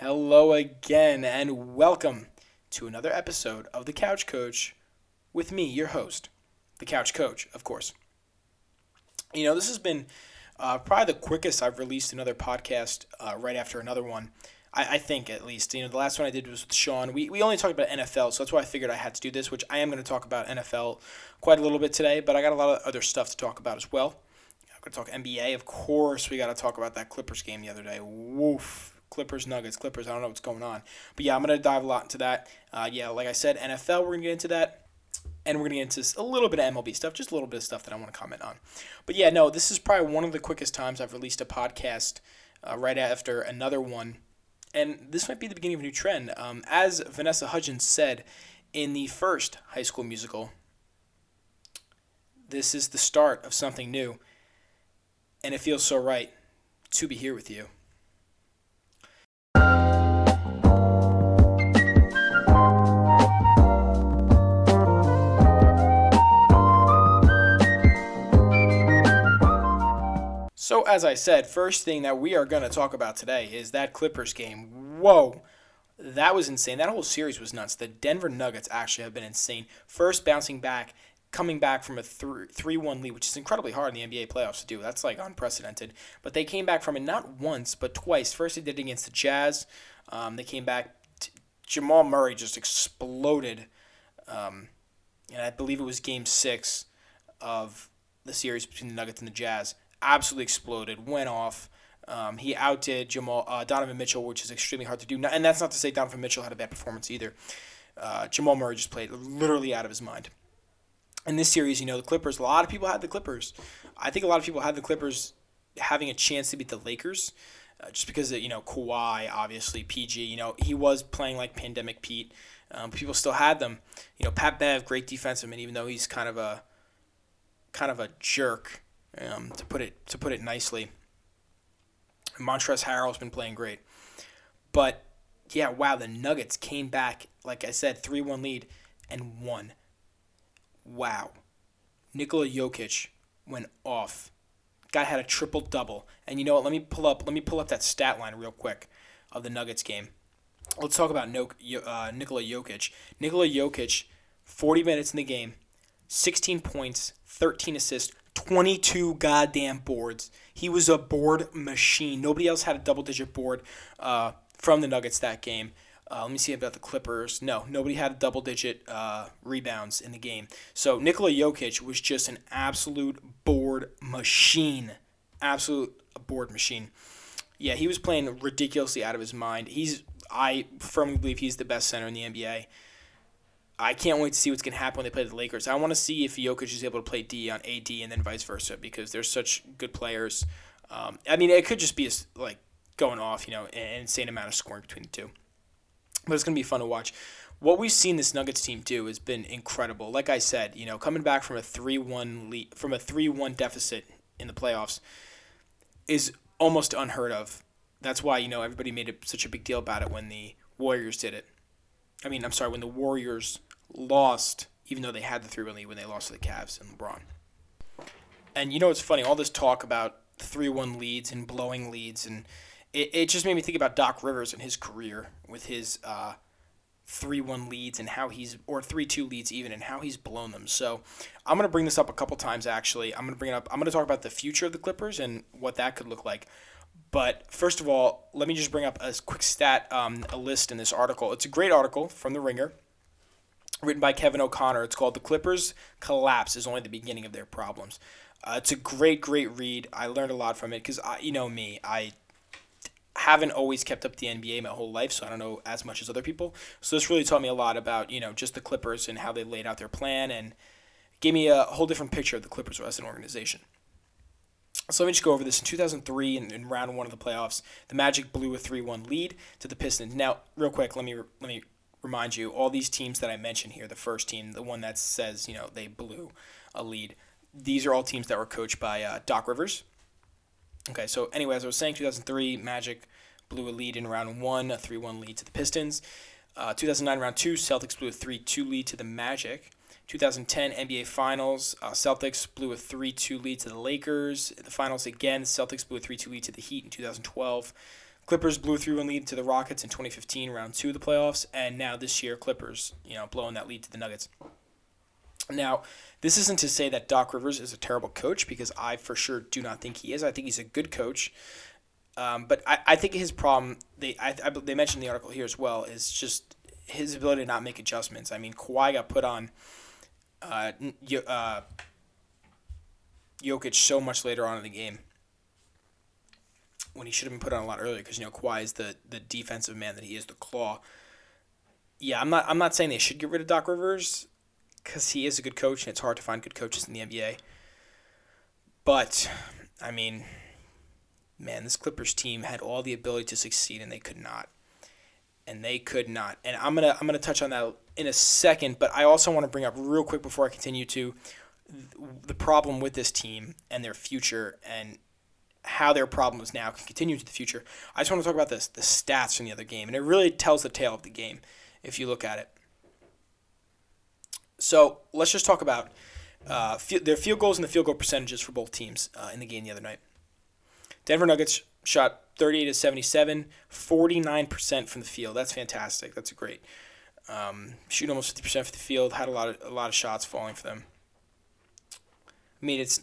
Hello again, and welcome to another episode of The Couch Coach with me, your host, The Couch Coach, of course. You know, this has been uh, probably the quickest I've released another podcast uh, right after another one. I, I, think, at least. You know, the last one I did was with Sean. We, we only talked about NFL, so that's why I figured I had to do this, which I am going to talk about NFL quite a little bit today, but I got a lot of other stuff to talk about as well. I'm going to talk NBA, of course. We got to talk about that Clippers game the other day. Woof Clippers, Nuggets, Clippers. I don't know what's going on. But yeah, I'm to dive a lot into that. Uh, yeah, like I said, NFL, we're to get into that. And we're to get into a little bit of MLB stuff, just a little bit of stuff that I want to comment on. But yeah, no, this is probably one of the quickest times I've released a podcast uh, right after another one. And this might be the beginning of a new trend. Um, as Vanessa Hudgens said in the first high school musical, this is the start of something new. And it feels so right to be here with you. So, as I said, first thing that we are going to talk about today is that Clippers game. Whoa, that was insane. That whole series was nuts. The Denver Nuggets actually have been insane. First, bouncing back, coming back from a 3 1 lead, which is incredibly hard in the NBA playoffs to do. That's like unprecedented. But they came back from it not once, but twice. First, they did it against the Jazz. Um, they came back. T- Jamal Murray just exploded. Um, and I believe it was game six of the series between the Nuggets and the Jazz absolutely exploded, went off. Um, he outdid Jamal uh, Donovan Mitchell, which is extremely hard to do. And that's not to say Donovan Mitchell had a bad performance either. Uh, Jamal Murray just played literally out of his mind. In this series, you know, the Clippers, a lot of people had the Clippers. I think a lot of people had the Clippers having a chance to beat the Lakers. Uh, just because of, you know Kawhi, obviously PG, you know he was playing like pandemic Pete. Um, people still had them. You know Pat Bev, great defenseman, even though he's kind of a kind of a jerk um, to put it to put it nicely. Montrezl Harrell's been playing great, but yeah, wow, the Nuggets came back, like I said, three one lead and won. Wow, Nikola Jokic went off. Guy had a triple double, and you know what? Let me pull up. Let me pull up that stat line real quick of the Nuggets game. Let's talk about no, uh, Nikola Jokic. Nikola Jokic, 40 minutes in the game, 16 points, 13 assists, 22 goddamn boards. He was a board machine. Nobody else had a double digit board uh, from the Nuggets that game. Uh, let me see about the Clippers. No, nobody had double digit uh, rebounds in the game. So Nikola Jokic was just an absolute board machine. Absolute board machine. Yeah, he was playing ridiculously out of his mind. He's I firmly believe he's the best center in the NBA. I can't wait to see what's going to happen when they play the Lakers. I want to see if Jokic is able to play D on AD and then vice versa because they're such good players. Um, I mean, it could just be like going off, you know, an insane amount of scoring between the two. But it's going to be fun to watch. What we've seen this Nuggets team do has been incredible. Like I said, you know, coming back from a three-one lead, from a three-one deficit in the playoffs is almost unheard of. That's why you know everybody made it such a big deal about it when the Warriors did it. I mean, I'm sorry, when the Warriors lost, even though they had the three one lead when they lost to the Cavs and LeBron. And you know what's funny? All this talk about three one leads and blowing leads, and it, it just made me think about Doc Rivers and his career with his uh, three one leads and how he's or three two leads even and how he's blown them. So I'm gonna bring this up a couple times actually. I'm gonna bring it up. I'm gonna talk about the future of the Clippers and what that could look like. But first of all, let me just bring up a quick stat, um, a list in this article. It's a great article from The Ringer written by Kevin O'Connor. It's called The Clippers Collapse is Only the Beginning of Their Problems. Uh, it's a great, great read. I learned a lot from it because, you know me, I haven't always kept up the NBA my whole life, so I don't know as much as other people. So this really taught me a lot about, you know, just the Clippers and how they laid out their plan and gave me a whole different picture of the Clippers as an organization. So let me just go over this. In 2003, in, in round one of the playoffs, the Magic blew a 3-1 lead to the Pistons. Now, real quick, let me let me remind you, all these teams that I mentioned here, the first team, the one that says, you know, they blew a lead, these are all teams that were coached by uh, Doc Rivers. Okay, so anyway, as I was saying, 2003, Magic blew a lead in round one, a 3 1 lead to the Pistons. Uh, 2009, round two, Celtics blew a 3 2 lead to the Magic. 2010 NBA Finals, uh, Celtics blew a 3 2 lead to the Lakers. The finals again, Celtics blew a 3 2 lead to the Heat in 2012. Clippers blew through and lead to the Rockets in 2015, round two of the playoffs, and now this year Clippers, you know, blowing that lead to the Nuggets. Now, this isn't to say that Doc Rivers is a terrible coach because I for sure do not think he is. I think he's a good coach. Um, but I, I think his problem, they I, I, they mentioned the article here as well, is just his ability to not make adjustments. I mean, Kawhi got put on uh, uh, Jokic so much later on in the game when he should have been put on a lot earlier because you know Kawhi is the the defensive man that he is, the claw. Yeah, I'm not I'm not saying they should get rid of Doc Rivers because he is a good coach and it's hard to find good coaches in the NBA. But I mean, man, this Clippers team had all the ability to succeed and they could not. And they could not. And I'm gonna I'm gonna touch on that in a second, but I also want to bring up real quick before I continue to the problem with this team and their future and how their problems now can continue into the future. I just want to talk about this the stats from the other game, and it really tells the tale of the game if you look at it. So let's just talk about uh, their field goals and the field goal percentages for both teams uh, in the game the other night. Denver Nuggets shot 38 to 77, 49% from the field. That's fantastic. That's great. Um, shooting almost 50% from the field, had a lot of a lot of shots falling for them. I mean, it's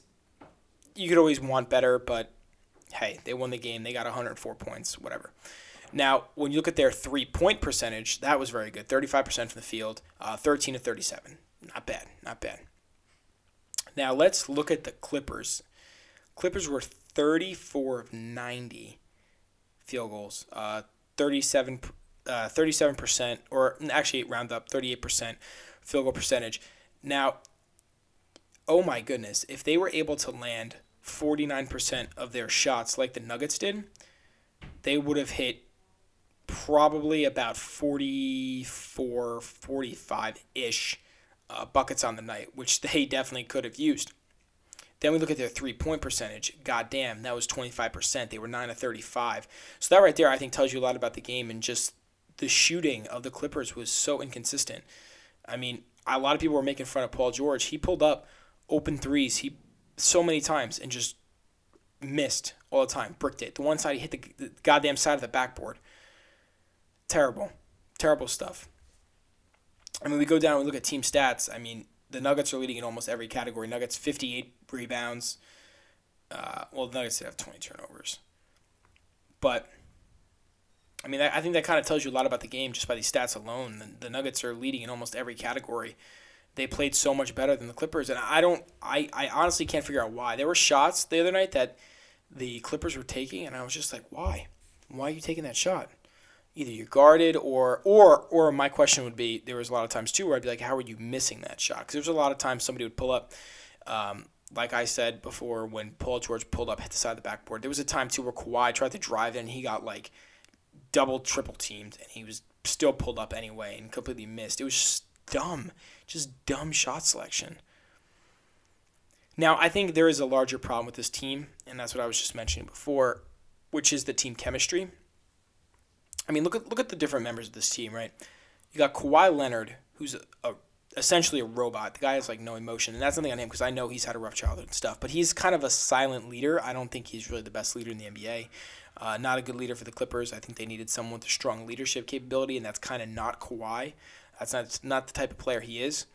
you could always want better, but hey, they won the game. They got 104 points, whatever. Now, when you look at their three point percentage, that was very good 35% from the field, uh, 13 to 37. Not bad, not bad. Now, let's look at the Clippers. Clippers were 34 of 90 field goals, uh, 37, uh, 37%, or actually round up 38% field goal percentage. Now, oh my goodness, if they were able to land 49% of their shots like the Nuggets did, they would have hit probably about 44, 45 ish uh, buckets on the night, which they definitely could have used. Then we look at their three point percentage. God damn, that was 25%. They were 9 of 35. So that right there, I think, tells you a lot about the game and just the shooting of the Clippers was so inconsistent. I mean, a lot of people were making fun of Paul George. He pulled up open threes. He so many times and just missed all the time, bricked it. The one side he hit the, the goddamn side of the backboard. Terrible, terrible stuff. I mean, we go down and we look at team stats. I mean, the Nuggets are leading in almost every category. Nuggets 58 rebounds. Uh, well, the Nuggets have 20 turnovers. But I mean, I think that kind of tells you a lot about the game just by these stats alone. The, the Nuggets are leading in almost every category they played so much better than the Clippers, and I don't, I, I honestly can't figure out why. There were shots the other night that the Clippers were taking, and I was just like, why? Why are you taking that shot? Either you're guarded, or or or my question would be, there was a lot of times too where I'd be like, how are you missing that shot? Because there was a lot of times somebody would pull up. Um, like I said before, when Paul George pulled up, hit the side of the backboard, there was a time too where Kawhi tried to drive in, he got like double, triple teamed, and he was still pulled up anyway and completely missed. It was just dumb. Just dumb shot selection. Now, I think there is a larger problem with this team, and that's what I was just mentioning before, which is the team chemistry. I mean, look at look at the different members of this team, right? You got Kawhi Leonard, who's a, a essentially a robot. The guy has like no emotion, and that's something on him because I know he's had a rough childhood and stuff. But he's kind of a silent leader. I don't think he's really the best leader in the NBA. Uh, not a good leader for the Clippers. I think they needed someone with a strong leadership capability, and that's kind of not Kawhi. That's not not the type of player he is.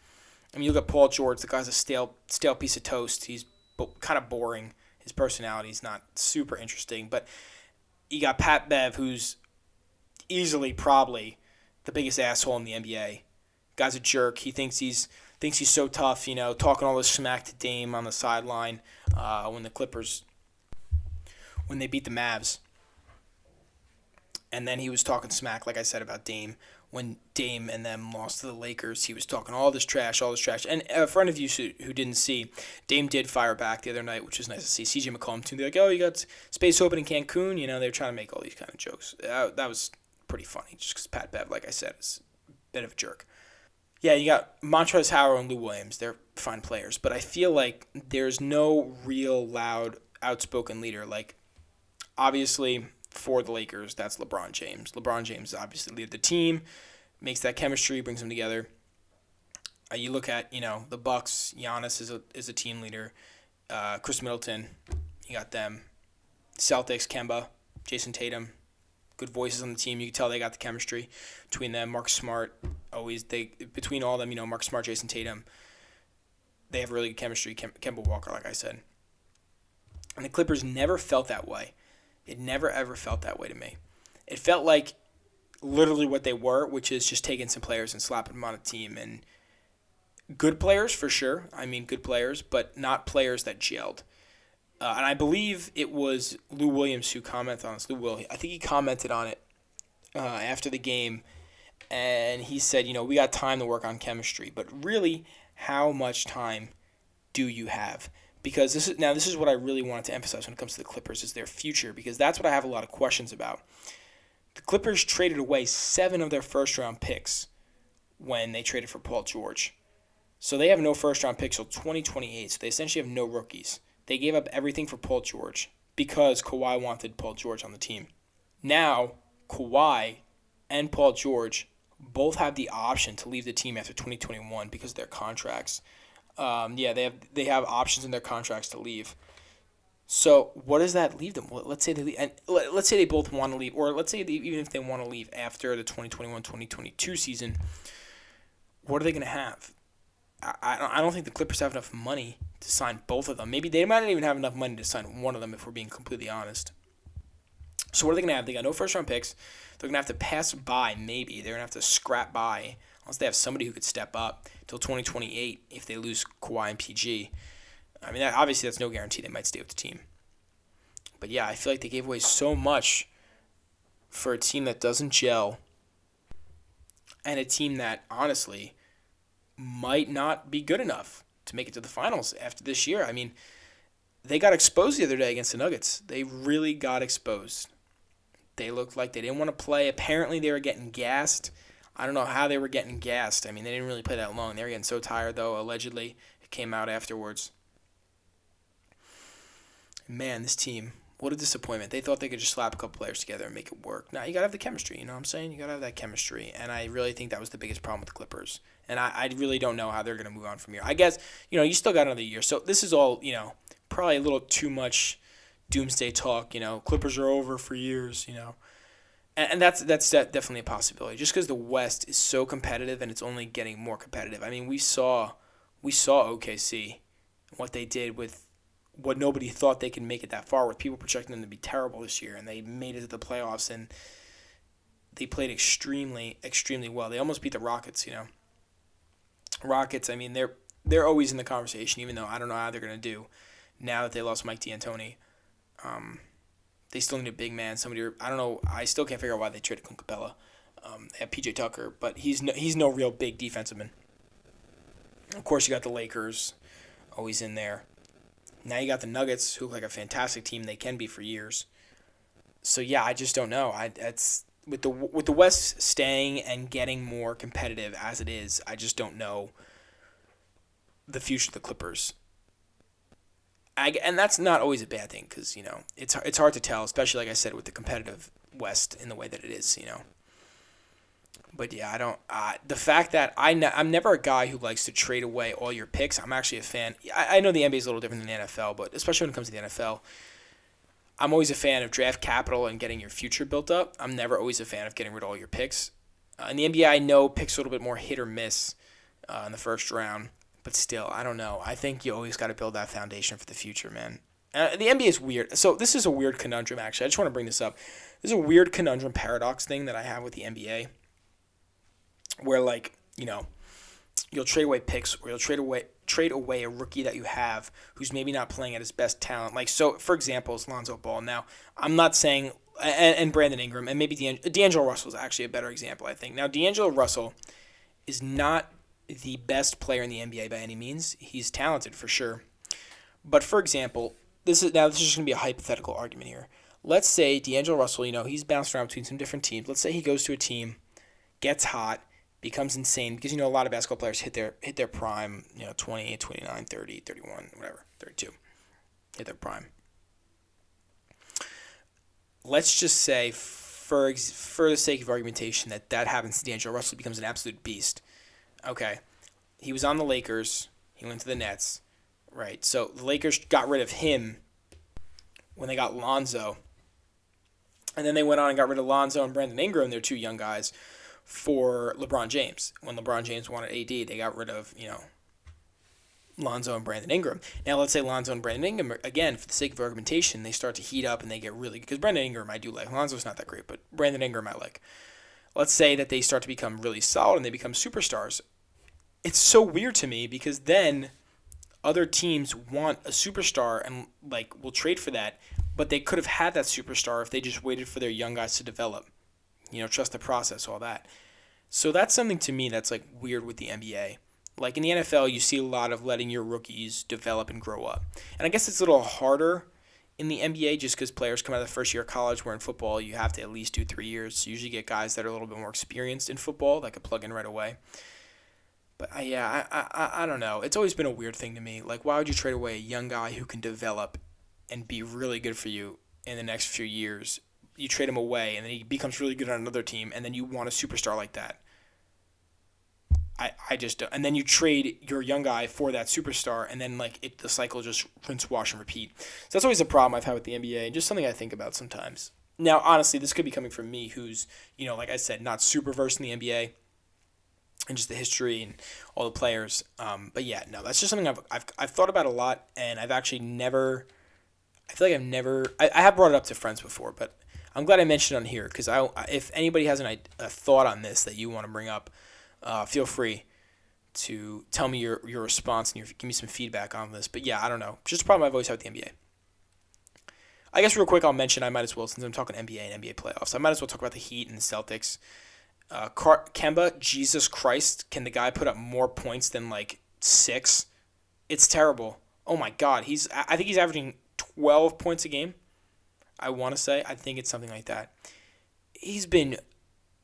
I mean, you look at Paul George. The guy's a stale stale piece of toast. He's bo- kind of boring. His personality is not super interesting. But you got Pat Bev, who's easily probably the biggest asshole in the NBA. Guy's a jerk. He thinks he's thinks he's so tough. You know, talking all this smack to Dame on the sideline uh, when the Clippers when they beat the Mavs. And then he was talking smack, like I said, about Dame when Dame and them lost to the Lakers. He was talking all this trash, all this trash. And a friend of you who didn't see, Dame did fire back the other night, which was nice to see. CJ McCollum, too. They're like, oh, you got space open in Cancun. You know, they're trying to make all these kind of jokes. That was pretty funny, just because Pat Bev, like I said, is a bit of a jerk. Yeah, you got Montrezl Harrell and Lou Williams. They're fine players, but I feel like there's no real loud, outspoken leader. Like, obviously, for the Lakers, that's LeBron James. LeBron James obviously lead the team, makes that chemistry, brings them together. Uh, you look at you know the Bucks. Giannis is a is a team leader. Uh, Khris Middleton, you got them. Celtics, Kemba, Jayson Tatum, good voices on the team. You can tell they got the chemistry between them. Mark Smart, always they between all of them. You know, Mark Smart, Jayson Tatum. They have really good chemistry. Kem- Kemba Walker, like I said, and the Clippers never felt that way. It never ever felt that way to me. It felt like literally what they were, which is just taking some players and slapping them on a team and good players for sure. I mean, good players, but not players that gelled. Uh, and I believe it was Lou Williams who commented on this. Lou Will, I think he commented on it uh, after the game, and he said, you know, we got time to work on chemistry, but really, how much time do you have? Because this is now this is what I really wanted to emphasize when it comes to the Clippers is their future because that's what I have a lot of questions about. The Clippers traded away seven of their first round picks when they traded for Paul George. So they have no first round picks till 2028. So they essentially have no rookies. They gave up everything for Paul George because Kawhi wanted Paul George on the team. Now, Kawhi and Paul George both have the option to leave the team after 2021 because of their contracts. Um, yeah, they have they have options in their contracts to leave. So what does that leave them? Let's say they leave, and let's say they both want to leave, or let's say they, even if they want to leave after the 2021-2022 season, what are they going to have? I, I don't think the Clippers have enough money to sign both of them. Maybe they might not even have enough money to sign one of them if we're being completely honest. So what are they going to have? They got no first round picks. They're going to have to pass by maybe. They're going to have to scrap by unless they have somebody who could step up till 2028 if they lose Kawhi and PG. I mean, that, obviously that's no guarantee they might stay with the team. But yeah, I feel like they gave away so much for a team that doesn't gel and a team that honestly might not be good enough to make it to the finals after this year. I mean, they got exposed the other day against the Nuggets. They really got exposed. They looked like they didn't want to play. Apparently, they were getting gassed. I don't know how they were getting gassed. I mean, they didn't really play that long. They were getting so tired, though, allegedly. It came out afterwards. Man, this team, what a disappointment. They thought they could just slap a couple players together and make it work. Now, you got to have the chemistry, you know what I'm saying? You got to have that chemistry. And I really think that was the biggest problem with the Clippers. And I, I really don't know how they're going to move on from here. I guess, you know, you still got another year. So this is all, you know, probably a little too much doomsday talk. You know, Clippers are over for years, you know. And, and that's that's definitely a possibility. Just because the West is so competitive and it's only getting more competitive. I mean, we saw we saw OKC, what they did with what nobody thought they could make it that far with people projecting them to be terrible this year and they made it to the playoffs and they played extremely extremely well they almost beat the rockets you know Rockets, I mean, they're they're always in the conversation, even though I don't know how they're gonna do now that they lost Mike D'Antoni. Um, they still need a big man, somebody. I don't know. I still can't figure out why they traded Clint Capela. Um, they have PJ Tucker, but he's no, he's no real big defensive man. Of course, you got the Lakers, always in there. Now you got the Nuggets, who look like a fantastic team. They can be for years. So yeah, I just don't know. I that's with the with the West staying and getting more competitive as it is, I just don't know the future of the Clippers. I, and that's not always a bad thing because you know it's it's hard to tell, especially like I said with the competitive West in the way that it is, you know. But yeah, I don't. Uh, the fact that I'm never a guy who likes to trade away all your picks. I'm actually a fan. I, I know the NBA is a little different than the NFL, but especially when it comes to the NFL, I'm always a fan of draft capital and getting your future built up. I'm never always a fan of getting rid of all your picks. Uh, in the NBA, I know picks a little bit more hit or miss uh, in the first round, but still, I don't know. I think you always got to build that foundation for the future, man. Uh, the NBA is weird. So this is a weird conundrum, actually. I just want to bring this up. There's a weird conundrum paradox thing that I have with the NBA, where like you know, you'll trade away picks or you'll trade away trade away a rookie that you have who's maybe not playing at his best talent. Like so, for example, is Lonzo Ball. Now, I'm not saying and, and Brandon Ingram and maybe D'Angelo Russell is actually a better example. I think now D'Angelo Russell is not the best player in the NBA by any means. He's talented for sure, but for example, this is now this is just gonna be a hypothetical argument here. Let's say D'Angelo Russell, you know, he's bounced around between some different teams. Let's say he goes to a team, gets hot, becomes insane because you know a lot of basketball players hit their hit their prime, you know, 20, 29, 30, 31, whatever, 32. Hit their prime. Let's just say for for the sake of argumentation that that happens to D'Angelo Russell becomes an absolute beast. Okay. He was on the Lakers, he went to the Nets, right? So the Lakers got rid of him when they got Lonzo. And then they went on and got rid of Lonzo and Brandon Ingram, their two young guys, for LeBron James. When LeBron James wanted AD, they got rid of, you know, Lonzo and Brandon Ingram. Now, let's say Lonzo and Brandon Ingram, again, for the sake of argumentation, they start to heat up and they get really because Brandon Ingram I do like. Lonzo's not that great, but Brandon Ingram I like. Let's say that they start to become really solid and they become superstars. It's so weird to me because then other teams want a superstar and like will trade for that, but they could have had that superstar if they just waited for their young guys to develop. You know, trust the process, all that. So that's something to me that's like weird with the NBA. Like in the NFL, you see a lot of letting your rookies develop and grow up. And I guess it's a little harder in the NBA just because players come out of the first year of college, where in football, you have to at least do three years. So you usually get guys that are a little bit more experienced in football that can plug in right away. But uh, yeah, I, I, I don't know. It's always been a weird thing to me. Like, why would you trade away a young guy who can develop and be really good for you in the next few years? You trade him away, and then he becomes really good on another team, and then you want a superstar like that. I, I just don't. And then you trade your young guy for that superstar, and then like it, the cycle just rinse, wash, and repeat. So that's always a problem I've had with the NBA, and just something I think about sometimes. Now, honestly, this could be coming from me, who's you know, like I said, not super versed in the NBA, and just the history and all the players. Um, but yeah, no, that's just something I've, I've I've thought about a lot, and I've actually never. I feel like I've never. I, I have brought it up to friends before, but I'm glad I mentioned it on here because I, if anybody has an, a thought on this that you want to bring up uh, feel free to tell me your, your response and your, give me some feedback on this. But yeah, I don't know. Just a problem I've always had with the NBA. I guess real quick, I'll mention I might as well since I'm talking NBA and NBA playoffs. I might as well talk about the Heat and the Celtics. Uh, Kemba, Jesus Christ, can the guy put up more points than like six? It's terrible. Oh my God, he's I think he's averaging 12 points a game. I want to say I think it's something like that. He's been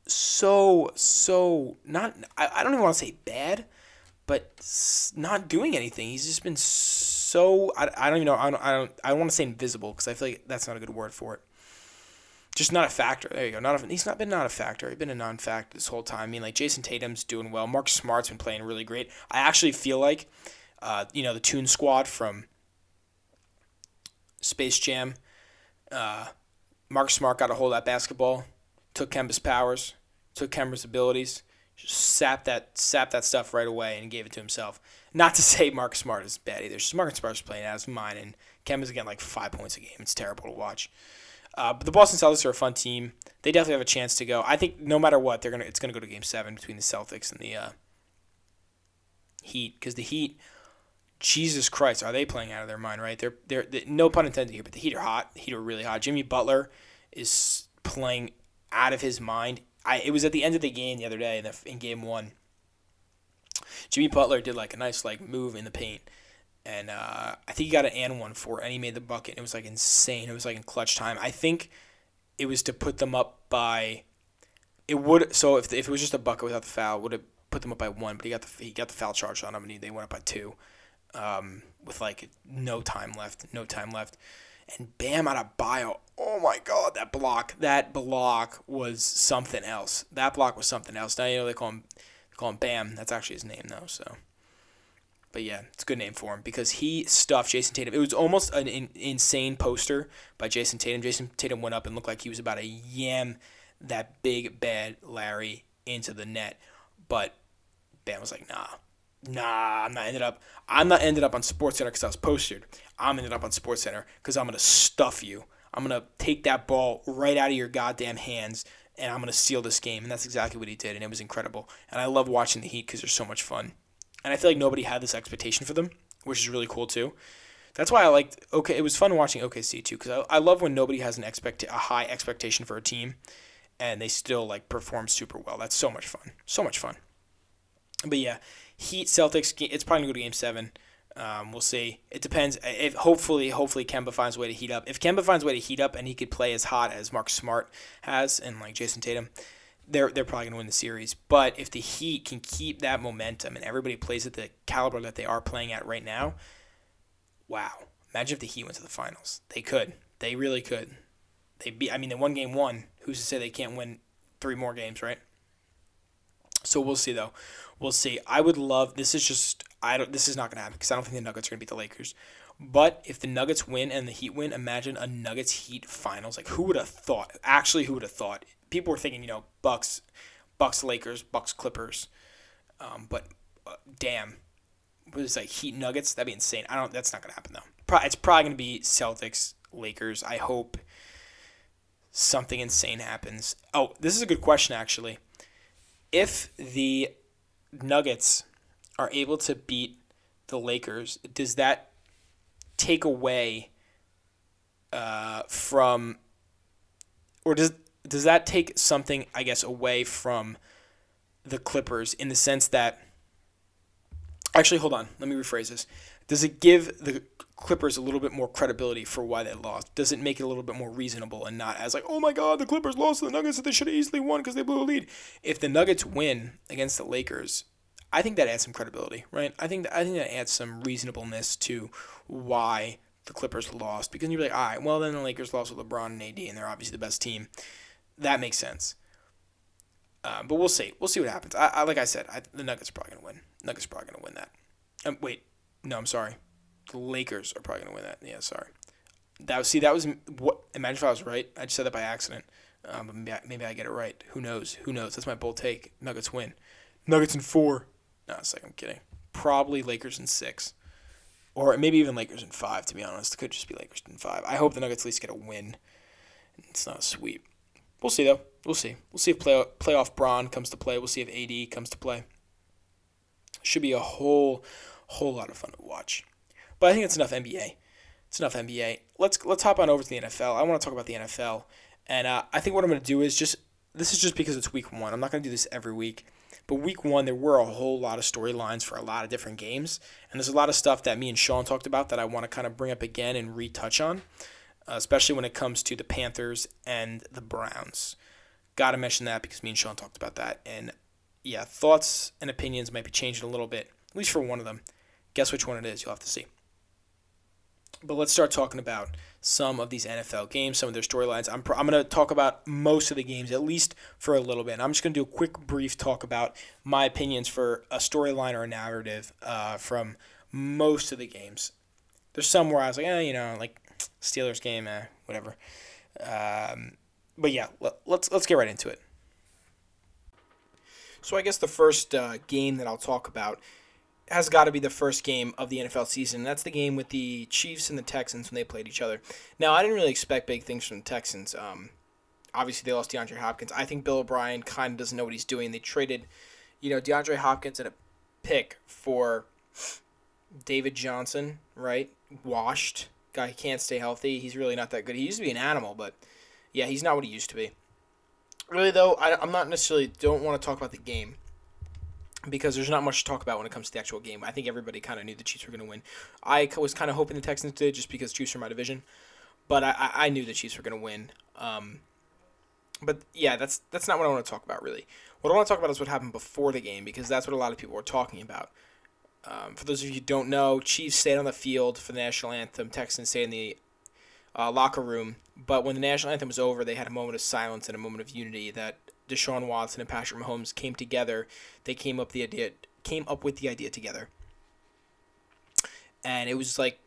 so so not I, I don't even want to say bad, but not doing anything. He's just been so I, I don't even know I don't I don't I don't want to say invisible because I feel like that's not a good word for it. Just not a factor. There you go. Not a, he's not been not a factor. He's been a non-factor this whole time. I mean, like Jayson Tatum's doing well. Mark Smart's been playing really great. I actually feel like, uh, you know, the Toon Squad from Space Jam. Uh, Mark Smart got a hold of that basketball took Kemba's powers, took Kemba's abilities, just sapped that sapped that stuff right away and gave it to himself. Not to say Mark Smart is bad either. Marcus Smart's playing as mine, and Kemba's getting like five points a game. It's terrible to watch. Uh, but the Boston Celtics are a fun team. They definitely have a chance to go. I think no matter what, they're gonna it's gonna go to Game Seven between the Celtics and the uh, Heat because the Heat. Jesus Christ, are they playing out of their mind? Right? They're, they're they're no pun intended here, but the Heat are hot. The Heat are really hot. Jimmy Butler is playing out of his mind. I it was at the end of the game the other day in, the, in game one. Jimmy Butler did like a nice like move in the paint, and uh, I think he got an and one for it, and he made the bucket. It was like insane. It was like in clutch time. I think it was to put them up by. It would so if if it was just a bucket without the foul, would have put them up by one. But he got the he got the foul charge on him, and he, they went up by two, um, with like no time left. No time left and Bam Adebayo. Oh my God, that block! That block was something else. That block was something else. Now you know they call him, they call him Bam. That's actually his name though. So, but yeah, it's a good name for him because he stuffed Jayson Tatum. It was almost an in, insane poster by Jayson Tatum. Jayson Tatum went up and looked like he was about to yam that big bad Larry into the net, but Bam was like, nah, nah, I'm not ended up. I'm not ended up on Sports Center because I was postered. I'm ended up on Sports Center because I'm gonna stuff you. I'm gonna take that ball right out of your goddamn hands and I'm gonna seal this game. And that's exactly what he did, and it was incredible. And I love watching the Heat because they're so much fun. And I feel like nobody had this expectation for them, which is really cool too. That's why I liked. Okay, it was fun watching OKC too because I, I love when nobody has an expect a high expectation for a team, and they still like perform super well. That's so much fun. So much fun. But yeah, Heat Celtics. It's probably gonna go to Game Seven. Um, we'll see. It depends. If hopefully, hopefully Kemba finds a way to heat up. If Kemba finds a way to heat up and he could play as hot as Mark Smart has and like Jayson Tatum, they're they're probably gonna win the series. But if the Heat can keep that momentum and everybody plays at the caliber that they are playing at right now, wow! Imagine if the Heat went to the finals. They could. They really could. They be. I mean, they won game one. Who's to say they can't win three more games, right? So we'll see though. We'll see. I would love. This is just. I don't. This is not gonna happen because I don't think the Nuggets are gonna beat the Lakers. But if the Nuggets win and the Heat win, imagine a Nuggets Heat finals. Like who would have thought? Actually, who would have thought? People were thinking, you know, Bucks, Bucks Lakers, Bucks Clippers. Um, but uh, damn, was like Heat Nuggets? That'd be insane. I don't. That's not gonna happen though. Pro- it's probably gonna be Celtics Lakers. I hope something insane happens. Oh, this is a good question actually. If the Nuggets are able to beat the Lakers, does that take away uh, from, or does does that take something I guess away from the Clippers in the sense that Actually, hold on. Let me rephrase this. Does it give the Clippers a little bit more credibility for why they lost? Does it make it a little bit more reasonable and not as like, oh my God, the Clippers lost to the Nuggets that they should have easily won because they blew a lead? If the Nuggets win against the Lakers, I think that adds some credibility, right? I think that, I think that adds some reasonableness to why the Clippers lost because you're like, all right, well then the Lakers lost with LeBron and AD and they're obviously the best team. That makes sense. Uh, but we'll see. We'll see what happens. I, I like I said, I, the Nuggets are probably gonna win. Nuggets are probably gonna win that. Um, wait, no, I'm sorry. The Lakers are probably gonna win that. Yeah, sorry. That was see that was what. Imagine if I was right. I just said that by accident. Um, but maybe I, maybe I get it right. Who knows? Who knows? That's my bold take. Nuggets win. Nuggets in four. No, it's like I'm kidding. Probably Lakers in six, or maybe even Lakers in five. To be honest, it could just be Lakers in five. I hope the Nuggets at least get a win. It's not a sweep. We'll see though. We'll see. We'll see if play, playoff Bron comes to play. We'll see if AD comes to play. Should be a whole whole lot of fun to watch. But I think it's enough NBA. It's enough NBA. Let's let's hop on over to the NFL. I want to talk about the NFL, and uh, I think what I'm going to do is just this is just because it's week one. I'm not going to do this every week. But week one, there were a whole lot of storylines for a lot of different games. And there's a lot of stuff that me and Sean talked about that I want to kind of bring up again and retouch on, especially when it comes to the Panthers and the Browns. Got to mention that because me and Sean talked about that. And yeah, thoughts and opinions might be changing a little bit, at least for one of them. Guess which one it is? You'll have to see. But let's start talking about some of these NFL games, some of their storylines. I'm, I'm going to talk about most of the games, at least for a little bit. I'm just going to do a quick, brief talk about my opinions for a storyline or a narrative uh, from most of the games. There's some where I was like, eh, you know, like Steelers game, eh, whatever. Um, but yeah, let, let's let's get right into it. So I guess the first uh, game that I'll talk about has got to be the first game of the NFL season. That's the game with the Chiefs and the Texans when they played each other. Now, I didn't really expect big things from the Texans. Um, obviously, they lost DeAndre Hopkins. I think Bill O'Brien kind of doesn't know what he's doing. They traded, you know, DeAndre Hopkins at a pick for David Johnson, right? Washed. Guy can't stay healthy. He's really not that good. He used to be an animal, but yeah, he's not what he used to be. Really, though, I, I'm not necessarily don't want to talk about the game because there's not much to talk about when it comes to the actual game. I think everybody kind of knew the Chiefs were going to win. I was kind of hoping the Texans did just because Chiefs are my division, but I, I knew the Chiefs were going to win. Um, but yeah, that's that's not what I want to talk about really. What I want to talk about is what happened before the game because that's what a lot of people were talking about. Um, for those of you who don't know, Chiefs stayed on the field for the national anthem. Texans stayed in the uh, locker room. But when the national anthem was over, they had a moment of silence and a moment of unity that Deshaun Watson and Patrick Mahomes came together. They came up the idea came up with the idea together. And it was like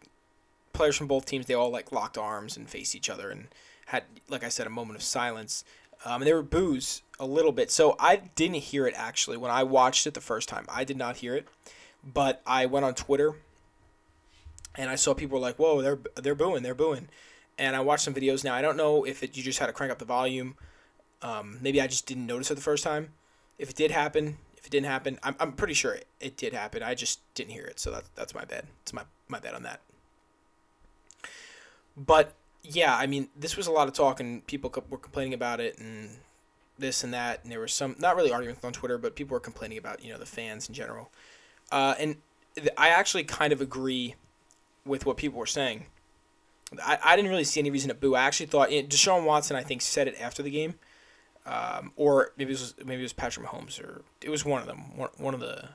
players from both teams, they all like locked arms and faced each other and had, like I said, a moment of silence. Um, and there were boos a little bit. So I didn't hear it actually when I watched it the first time. I did not hear it, but I went on Twitter and I saw people were like, "Whoa, they're they're booing, they're booing," and I watched some videos now. I don't know if it, you just had to crank up the volume um, maybe I just didn't notice it the first time. If it did happen, if it didn't happen, I'm, I'm pretty sure it, it did happen. I just didn't hear it, so that's that's my bad. It's my my bad on that. But yeah, I mean, this was a lot of talk, and people were complaining about it, and this and that, and there was some not really arguments on Twitter, but people were complaining about you know the fans in general, uh, and I actually kind of agree with what people were saying. I, I didn't really see any reason to boo. I actually thought Deshaun Watson, I think, said it after the game um, or maybe it was maybe it was Patrick Mahomes, or it was one of them. One, one of the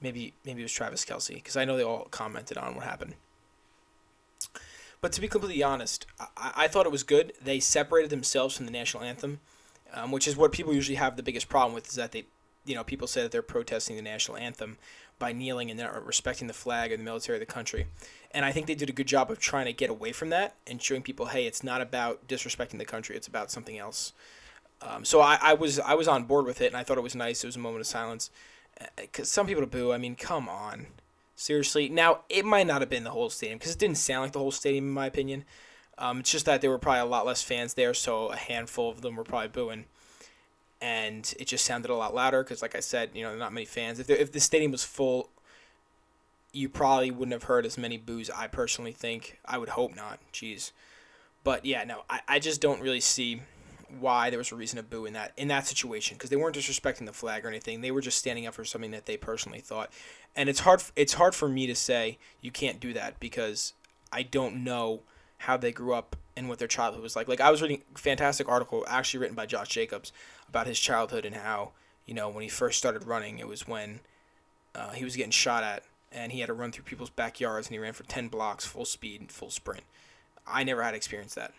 maybe maybe it was Travis Kelce because I know they all commented on what happened. But to be completely honest, I, I thought it was good. They separated themselves from the national anthem, um, which is what people usually have the biggest problem with, is that they you know people say that they're protesting the national anthem by kneeling and not respecting the flag or the military of the country. And I think they did a good job of trying to get away from that and showing people, hey, it's not about disrespecting the country; it's about something else. Um, so I, I was I was on board with it, and I thought it was nice. It was a moment of silence. Uh, some people to boo. I mean, come on, seriously. Now it might not have been the whole stadium because it didn't sound like the whole stadium, in my opinion. Um, it's just that there were probably a lot less fans there, so a handful of them were probably booing, and it just sounded a lot louder because, like I said, you know, not many fans. If there, if the stadium was full, you probably wouldn't have heard as many boos. I personally think. I would hope not. Jeez, but yeah, no, I, I just don't really see why there was a reason to boo in that in that situation because they weren't disrespecting the flag or anything. They were just standing up for something that they personally thought. And it's hard it's hard for me to say you can't do that because I don't know how they grew up and what their childhood was like. Like I was reading a fantastic article actually written by Josh Jacobs about his childhood and how, you know, when he first started running, it was when uh, he was getting shot at and he had to run through people's backyards and he ran for 10 blocks full speed and full sprint. I never had experienced that.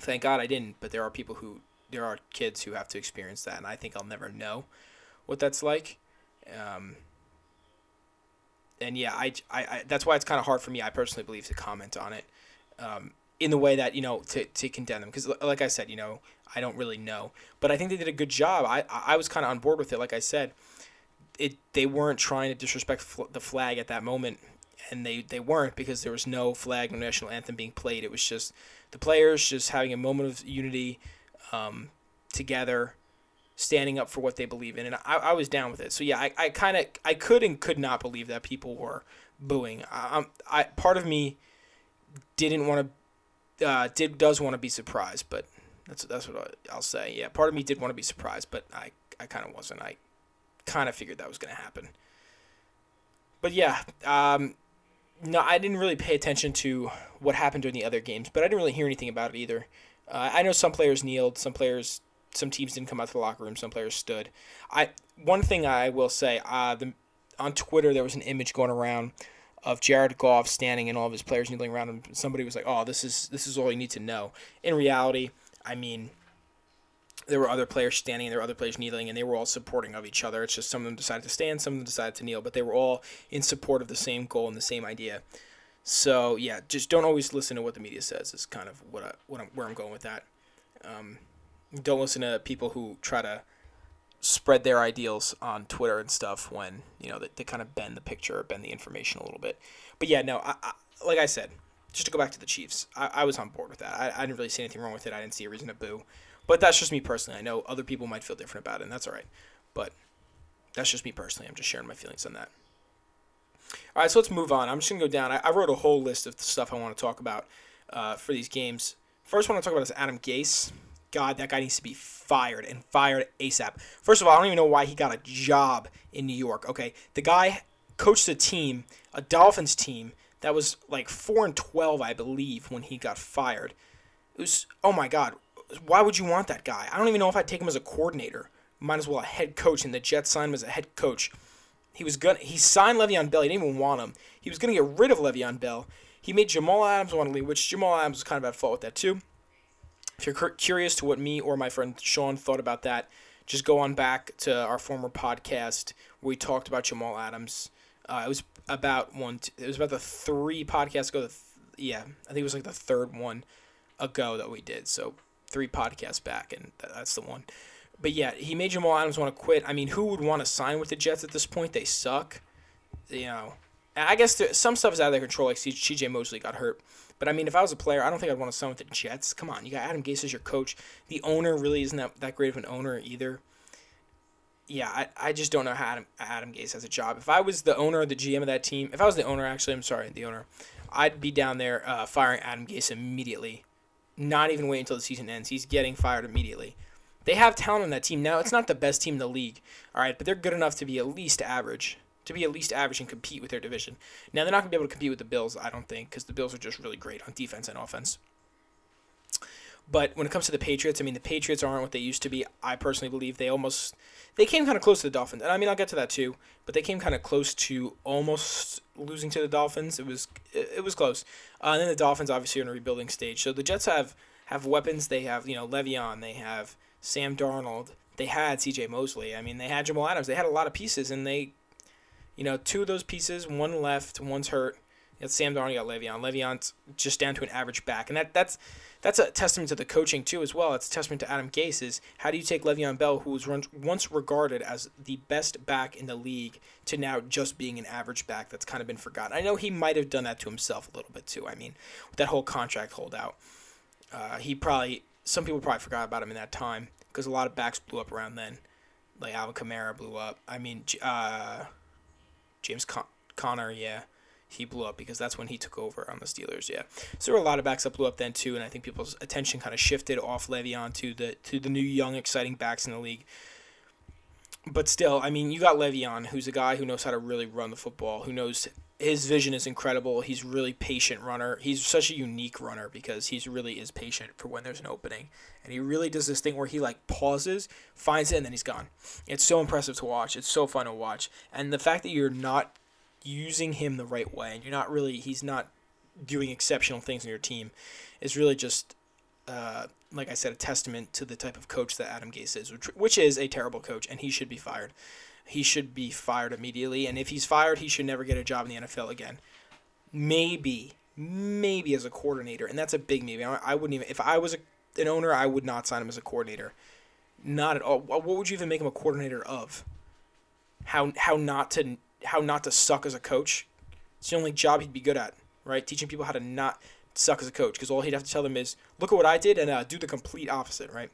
Thank God I didn't, but there are people who there are kids who have to experience that, and I think I'll never know what that's like. Um, and yeah, I, I, I that's why it's kind of hard for me. I personally believe to comment on it um, in the way that you know to, to condemn them because, like I said, you know, I don't really know, but I think they did a good job. I I was kind of on board with it. Like I said, it they weren't trying to disrespect the flag at that moment, and they they weren't because there was no flag, no national anthem being played. It was just the players just having a moment of unity um, together, standing up for what they believe in, and I, I was down with it. So yeah, I, I kind of I could and could not believe that people were booing. I, I part of me didn't want to uh, did does want to be surprised, but that's that's what I'll say. Yeah, part of me did want to be surprised, but I I kind of wasn't. I kind of figured that was going to happen. But yeah, um, no, I didn't really pay attention to what happened during the other games, but I didn't really hear anything about it either. Uh, I know some players kneeled, some players, some teams didn't come out to the locker room, some players stood. I one thing I will say, uh, the, on Twitter there was an image going around of Jared Goff standing and all of his players kneeling around him. Somebody was like, "Oh, this is this is all you need to know." In reality, I mean, there were other players standing and there were other players kneeling and they were all supporting of each other. It's just some of them decided to stand, some of them decided to kneel, but they were all in support of the same goal and the same idea. So yeah, just don't always listen to what the media says. Is kind of what I, what I'm, where I'm going with that. Um, don't listen to people who try to spread their ideals on Twitter and stuff when you know they, they kind of bend the picture or bend the information a little bit. But yeah, no, I, I, like I said, just to go back to the Chiefs, I, I was on board with that. I, I didn't really see anything wrong with it. I didn't see a reason to boo. But that's just me personally. I know other people might feel different about it, and that's all right. But that's just me personally. I'm just sharing my feelings on that. All right, so let's move on. I'm just gonna go down. I, I wrote a whole list of the stuff I want to talk about uh, for these games. First one I want to talk about is Adam Gase. God, that guy needs to be fired and fired ASAP. First of all, I don't even know why he got a job in New York. Okay, the guy coached a team, a Dolphins team that was like four and twelve, I believe, when he got fired. It was oh my God, why would you want that guy? I don't even know if I'd take him as a coordinator. Might as well a head coach, and the Jets signed him as a head coach. He was gonna he signed Le'Veon Bell. He didn't even want him. He was gonna get rid of Le'Veon Bell. He made Jamal Adams want to leave, which Jamal Adams was kind of at fault with that too. If you're curious to what me or my friend Sean thought about that, just go on back to our former podcast where we talked about Jamal Adams. Uh, it was about one. It was about the three podcasts ago. Th- yeah, I think it was like the third one ago that we did. So three podcasts back, and that's the one. But yeah, he made Jamal Adams want to quit. I mean, who would want to sign with the Jets at this point? They suck. You know, I guess there, some stuff is out of their control. Like C.J. Mosley got hurt. But I mean, if I was a player, I don't think I'd want to sign with the Jets. Come on, you got Adam Gase as your coach. The owner really isn't that, that great of an owner either. Yeah, I, I just don't know how Adam, Adam Gase has a job. If I was the owner or the GM of that team, if I was the owner, actually, I'm sorry, the owner, I'd be down there uh, firing Adam Gase immediately not even wait until the season ends. He's getting fired immediately. They have talent on that team. Now, it's not the best team in the league, all right, but they're good enough to be at least average, to be at least average and compete with their division. Now, they're not going to be able to compete with the Bills, I don't think, because the Bills are just really great on defense and offense. But when it comes to the Patriots, I mean, the Patriots aren't what they used to be. I personally believe they almost they came kind of close to the Dolphins, and I mean, I'll get to that too. But they came kind of close to almost losing to the Dolphins. It was it, was close. Uh, and then the Dolphins obviously are in a rebuilding stage. So the Jets have have weapons. They have you know Le'Veon. They have Sam Darnold. they had C.J. Mosley. I mean, they had Jamal Adams. They had a lot of pieces, and they, you know, two of those pieces, one left, one's hurt. You got Sam Darnold, you got Le'Veon. Le'Veon's just down to an average back, and that that's that's a testament to the coaching too as well. It's a testament to Adam Gase. Is how do you take Le'Veon Bell, who was run, once regarded as the best back in the league, to now just being an average back that's kind of been forgotten. I know he might have done that to himself a little bit too. I mean, with that whole contract holdout, uh, he probably some people probably forgot about him in that time because a lot of backs blew up around then. Like Alvin Kamara blew up. I mean, uh, James Con- Conner, yeah he blew up because that's when he took over on the Steelers. Yeah, so there were a lot of backs that blew up then too, and I think people's attention kind of shifted off Le'Veon to the to the new young exciting backs in the league. But still, I mean, you got Le'Veon, who's a guy who knows how to really run the football, who knows his vision is incredible. He's really patient runner. He's such a unique runner because he's really is patient for when there's an opening, and he really does this thing where he like pauses, finds it, and then he's gone. It's so impressive to watch. It's so fun to watch, and the fact that you're not using him the right way, and you're not really he's not doing exceptional things in your team, is really just uh, like I said, a testament to the type of coach that Adam Gase is, which, which is a terrible coach, and he should be fired. He should be fired immediately, and if he's fired, he should never get a job in the NFL again. Maybe, maybe as a coordinator, and that's a big maybe. I, I wouldn't even if I was a, an owner, I would not sign him as a coordinator. Not at all. What would you even make him a coordinator of? How how not to how not to suck as a coach. It's the only job he'd be good at, right? Teaching people how to not suck as a coach, because all he'd have to tell them is, look at what I did and uh, do the complete opposite, right?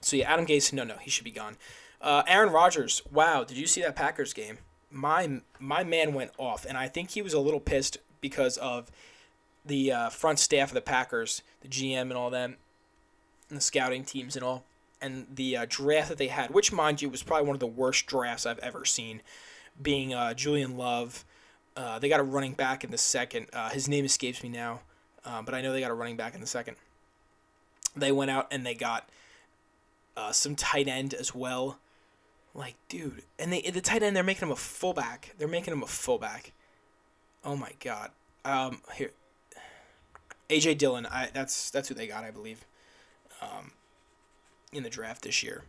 So yeah, Adam Gase, no, no, he should be gone. Uh, Aaron Rodgers, wow, did you see that Packers game? My my man went off, and I think he was a little pissed because of the uh, front staff of the Packers, the GM and all them, and the scouting teams and all, and the uh, draft that they had, which, mind you, was probably one of the worst drafts I've ever seen being uh, Julian Love. Uh, they got a running back in the second. Uh, his name escapes me now, uh, but I know they got a running back in the second. They went out and they got uh, some tight end as well. Like, dude, and they the tight end they're making him a fullback. They're making him a fullback. Oh my god. Um, here, AJ Dillon. I that's that's who they got, I believe. Um, in the draft this year,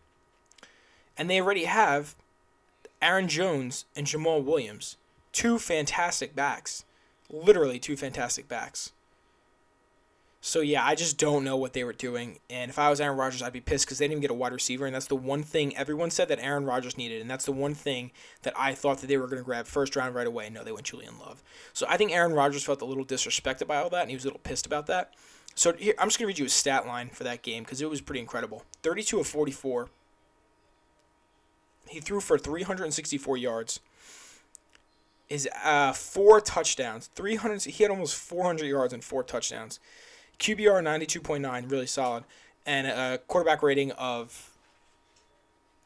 and they already have Aaron Jones and Jamaal Williams. Two fantastic backs. Literally two fantastic backs. So yeah, I just don't know what they were doing. And if I was Aaron Rodgers, I'd be pissed because they didn't get a wide receiver, and that's the one thing everyone said that Aaron Rodgers needed, and that's the one thing that I thought that they were going to grab first round right away. No, they went Julian Love. So I think Aaron Rodgers felt a little disrespected by all that, and he was a little pissed about that. So here, I'm just going to read you a stat line for that game because it was pretty incredible. 32 of 44, he threw for 364 yards. His uh, four touchdowns, 300. He had almost 400 yards and four touchdowns. QBR 92.9, really solid, and a quarterback rating of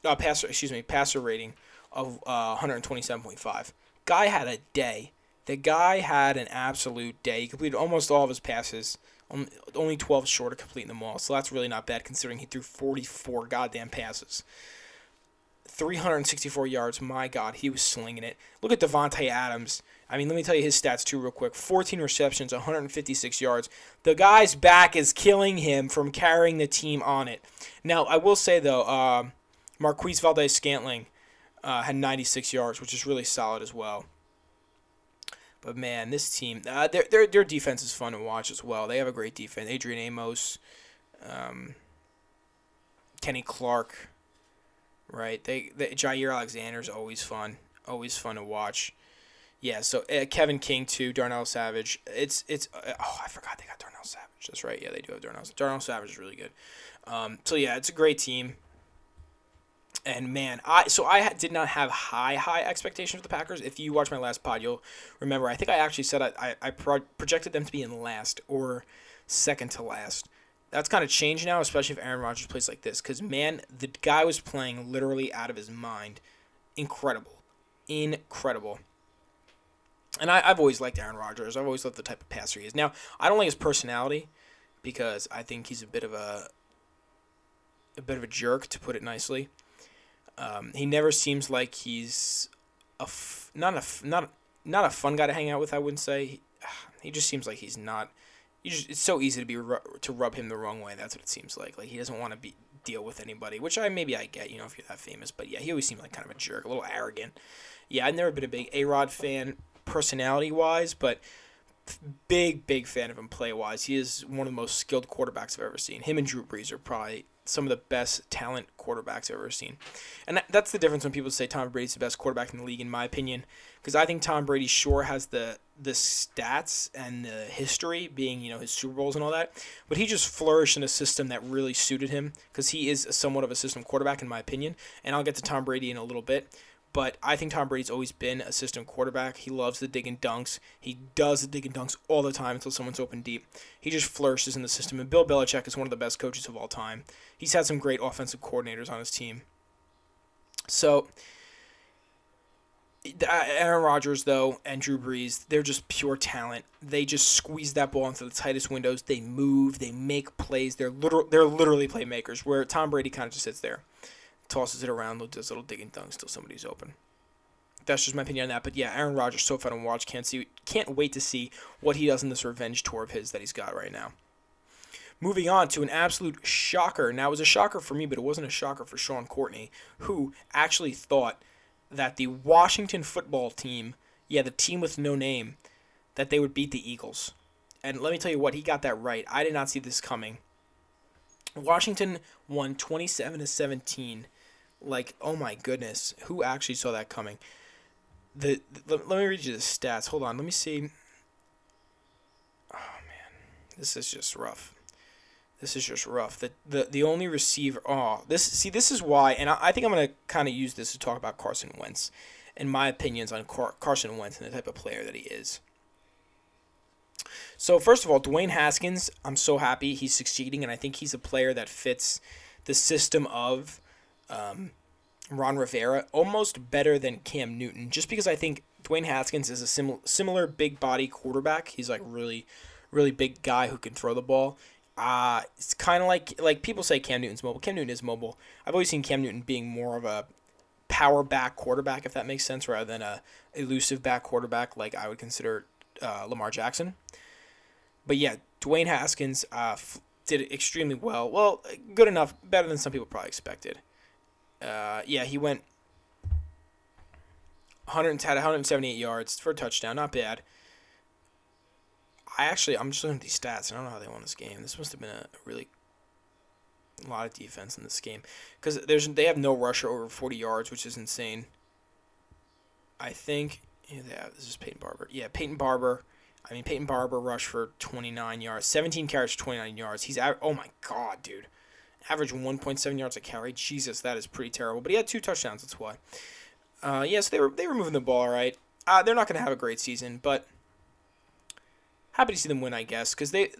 uh, passer. Excuse me, passer rating of uh, 127.5. Guy had a day. The guy had an absolute day. He completed almost all of his passes. Only 12 short of completing them all. So that's really not bad considering he threw 44 goddamn passes. 364 yards. My God, he was slinging it. Look at Davante Adams. I mean, let me tell you his stats too, real quick. 14 receptions, 156 yards. The guy's back is killing him from carrying the team on it. Now, I will say though, uh, Marquez Valdes-Scantling uh, had 96 yards, which is really solid as well. But man, this team, uh, their, their their defense is fun to watch as well. They have a great defense. Adrian Amos, um, Kenny Clark, right? They, they Jaire Alexander's always fun, always fun to watch. Yeah, so uh, Kevin King too, Darnell Savage. It's it's uh, oh I forgot they got Darnell Savage. That's right. Yeah, they do have Darnell. Darnell Savage is really good. Um, so yeah, it's a great team. And man, I so I did not have high high expectations for the Packers. If you watch my last pod, you'll remember. I think I actually said I I, I pro- projected them to be in last or second to last that's kind of changed now, especially if Aaron Rodgers plays like this. Because, man, the guy was playing literally out of his mind. Incredible. Incredible. And I, have always liked Aaron Rodgers. I've always loved the type of passer he is. Now, I don't like his personality because I think he's a bit of a a bit of a jerk, to put it nicely. Um, he never seems like he's a f- not a not not a fun guy to hang out with. I wouldn't say. He, he just seems like he's not just it's so easy to be to rub him the wrong way. That's what it seems like. Like he doesn't want to be deal with anybody, which I maybe I get, you know, if you're that famous. But yeah, he always seemed like kind of a jerk, a little arrogant. Yeah, I've never been a big A Rod fan personality wise, but big, big fan of him play wise. He is one of the most skilled quarterbacks I've ever seen. Him and Drew Brees are probably some of the best talent quarterbacks I've ever seen. And that, that's the difference when people say Tom Brady's the best quarterback in the league, in my opinion, because I think Tom Brady sure has the the stats and the history, being you know his Super Bowls and all that, but he just flourished in a system that really suited him because he is somewhat of a system quarterback, in my opinion. And I'll get to Tom Brady in a little bit. But I think Tom Brady's always been a system quarterback. He loves the dig and dunks. He does the dig and dunks all the time until someone's open deep. He just flourishes in the system. And Bill Belichick is one of the best coaches of all time. He's had some great offensive coordinators on his team. So, Uh, Aaron Rodgers, though, and Drew Brees, they're just pure talent. They just squeeze that ball into the tightest windows. They move. They make plays. They're literal. They're literally playmakers. Where Tom Brady kind of just sits there tosses it around, does little digging dunks till somebody's open. That's just my opinion on that. But yeah, Aaron Rodgers so fun to watch. Can't see, can't wait to see what he does in this revenge tour of his that he's got right now. Moving on to an absolute shocker. Now it was a shocker for me, but it wasn't a shocker for Sean Courtney, who actually thought that the Washington football team, yeah, the team with no name, that they would beat the Eagles. And let me tell you what, he got that right. I did not see this coming. Washington won 27 to 17 like, oh my goodness, who actually saw that coming? The, the let, let me read you the stats. Hold on, let me see. Oh man, this is just rough. This is just rough. The the, the only receiver. Oh, this see this is why, and I, I think I'm gonna kind of use this to talk about Carson Wentz, and my opinions on Car- Carson Wentz and the type of player that he is. So first of all, Dwayne Haskins, I'm so happy he's succeeding, and I think he's a player that fits the system of um, Ron Rivera almost better than Cam Newton, just because I think Dwayne Haskins is a sim- similar big body quarterback. He's like really, really big guy who can throw the ball. Uh, it's kind of like like people say Cam Newton's mobile. Cam Newton is mobile. I've always seen Cam Newton being more of a power back quarterback, if that makes sense, rather than a elusive back quarterback like I would consider uh, Lamar Jackson. But yeah, Dwayne Haskins uh, f- did extremely well. Well, good enough, better than some people probably expected. Uh, yeah, he went 100 had 178 yards for a touchdown, not bad. I actually I'm just looking at these stats. And I don't know how they won this game. This must have been a really a lot of defense in this game because there's they have no rusher over 40 yards, which is insane. I think yeah, this is Peyton Barber. Yeah, Peyton Barber. I mean, Peyton Barber rushed for 29 yards, 17 carries, 29 yards. He's out. Oh my god, dude average 1.7 yards a carry. Jesus, that is pretty terrible. But he had two touchdowns. That's why. Uh, yes, yeah, so they were they were moving the ball all right. Uh, they're not going to have a great season, but happy to see them win, I guess, because they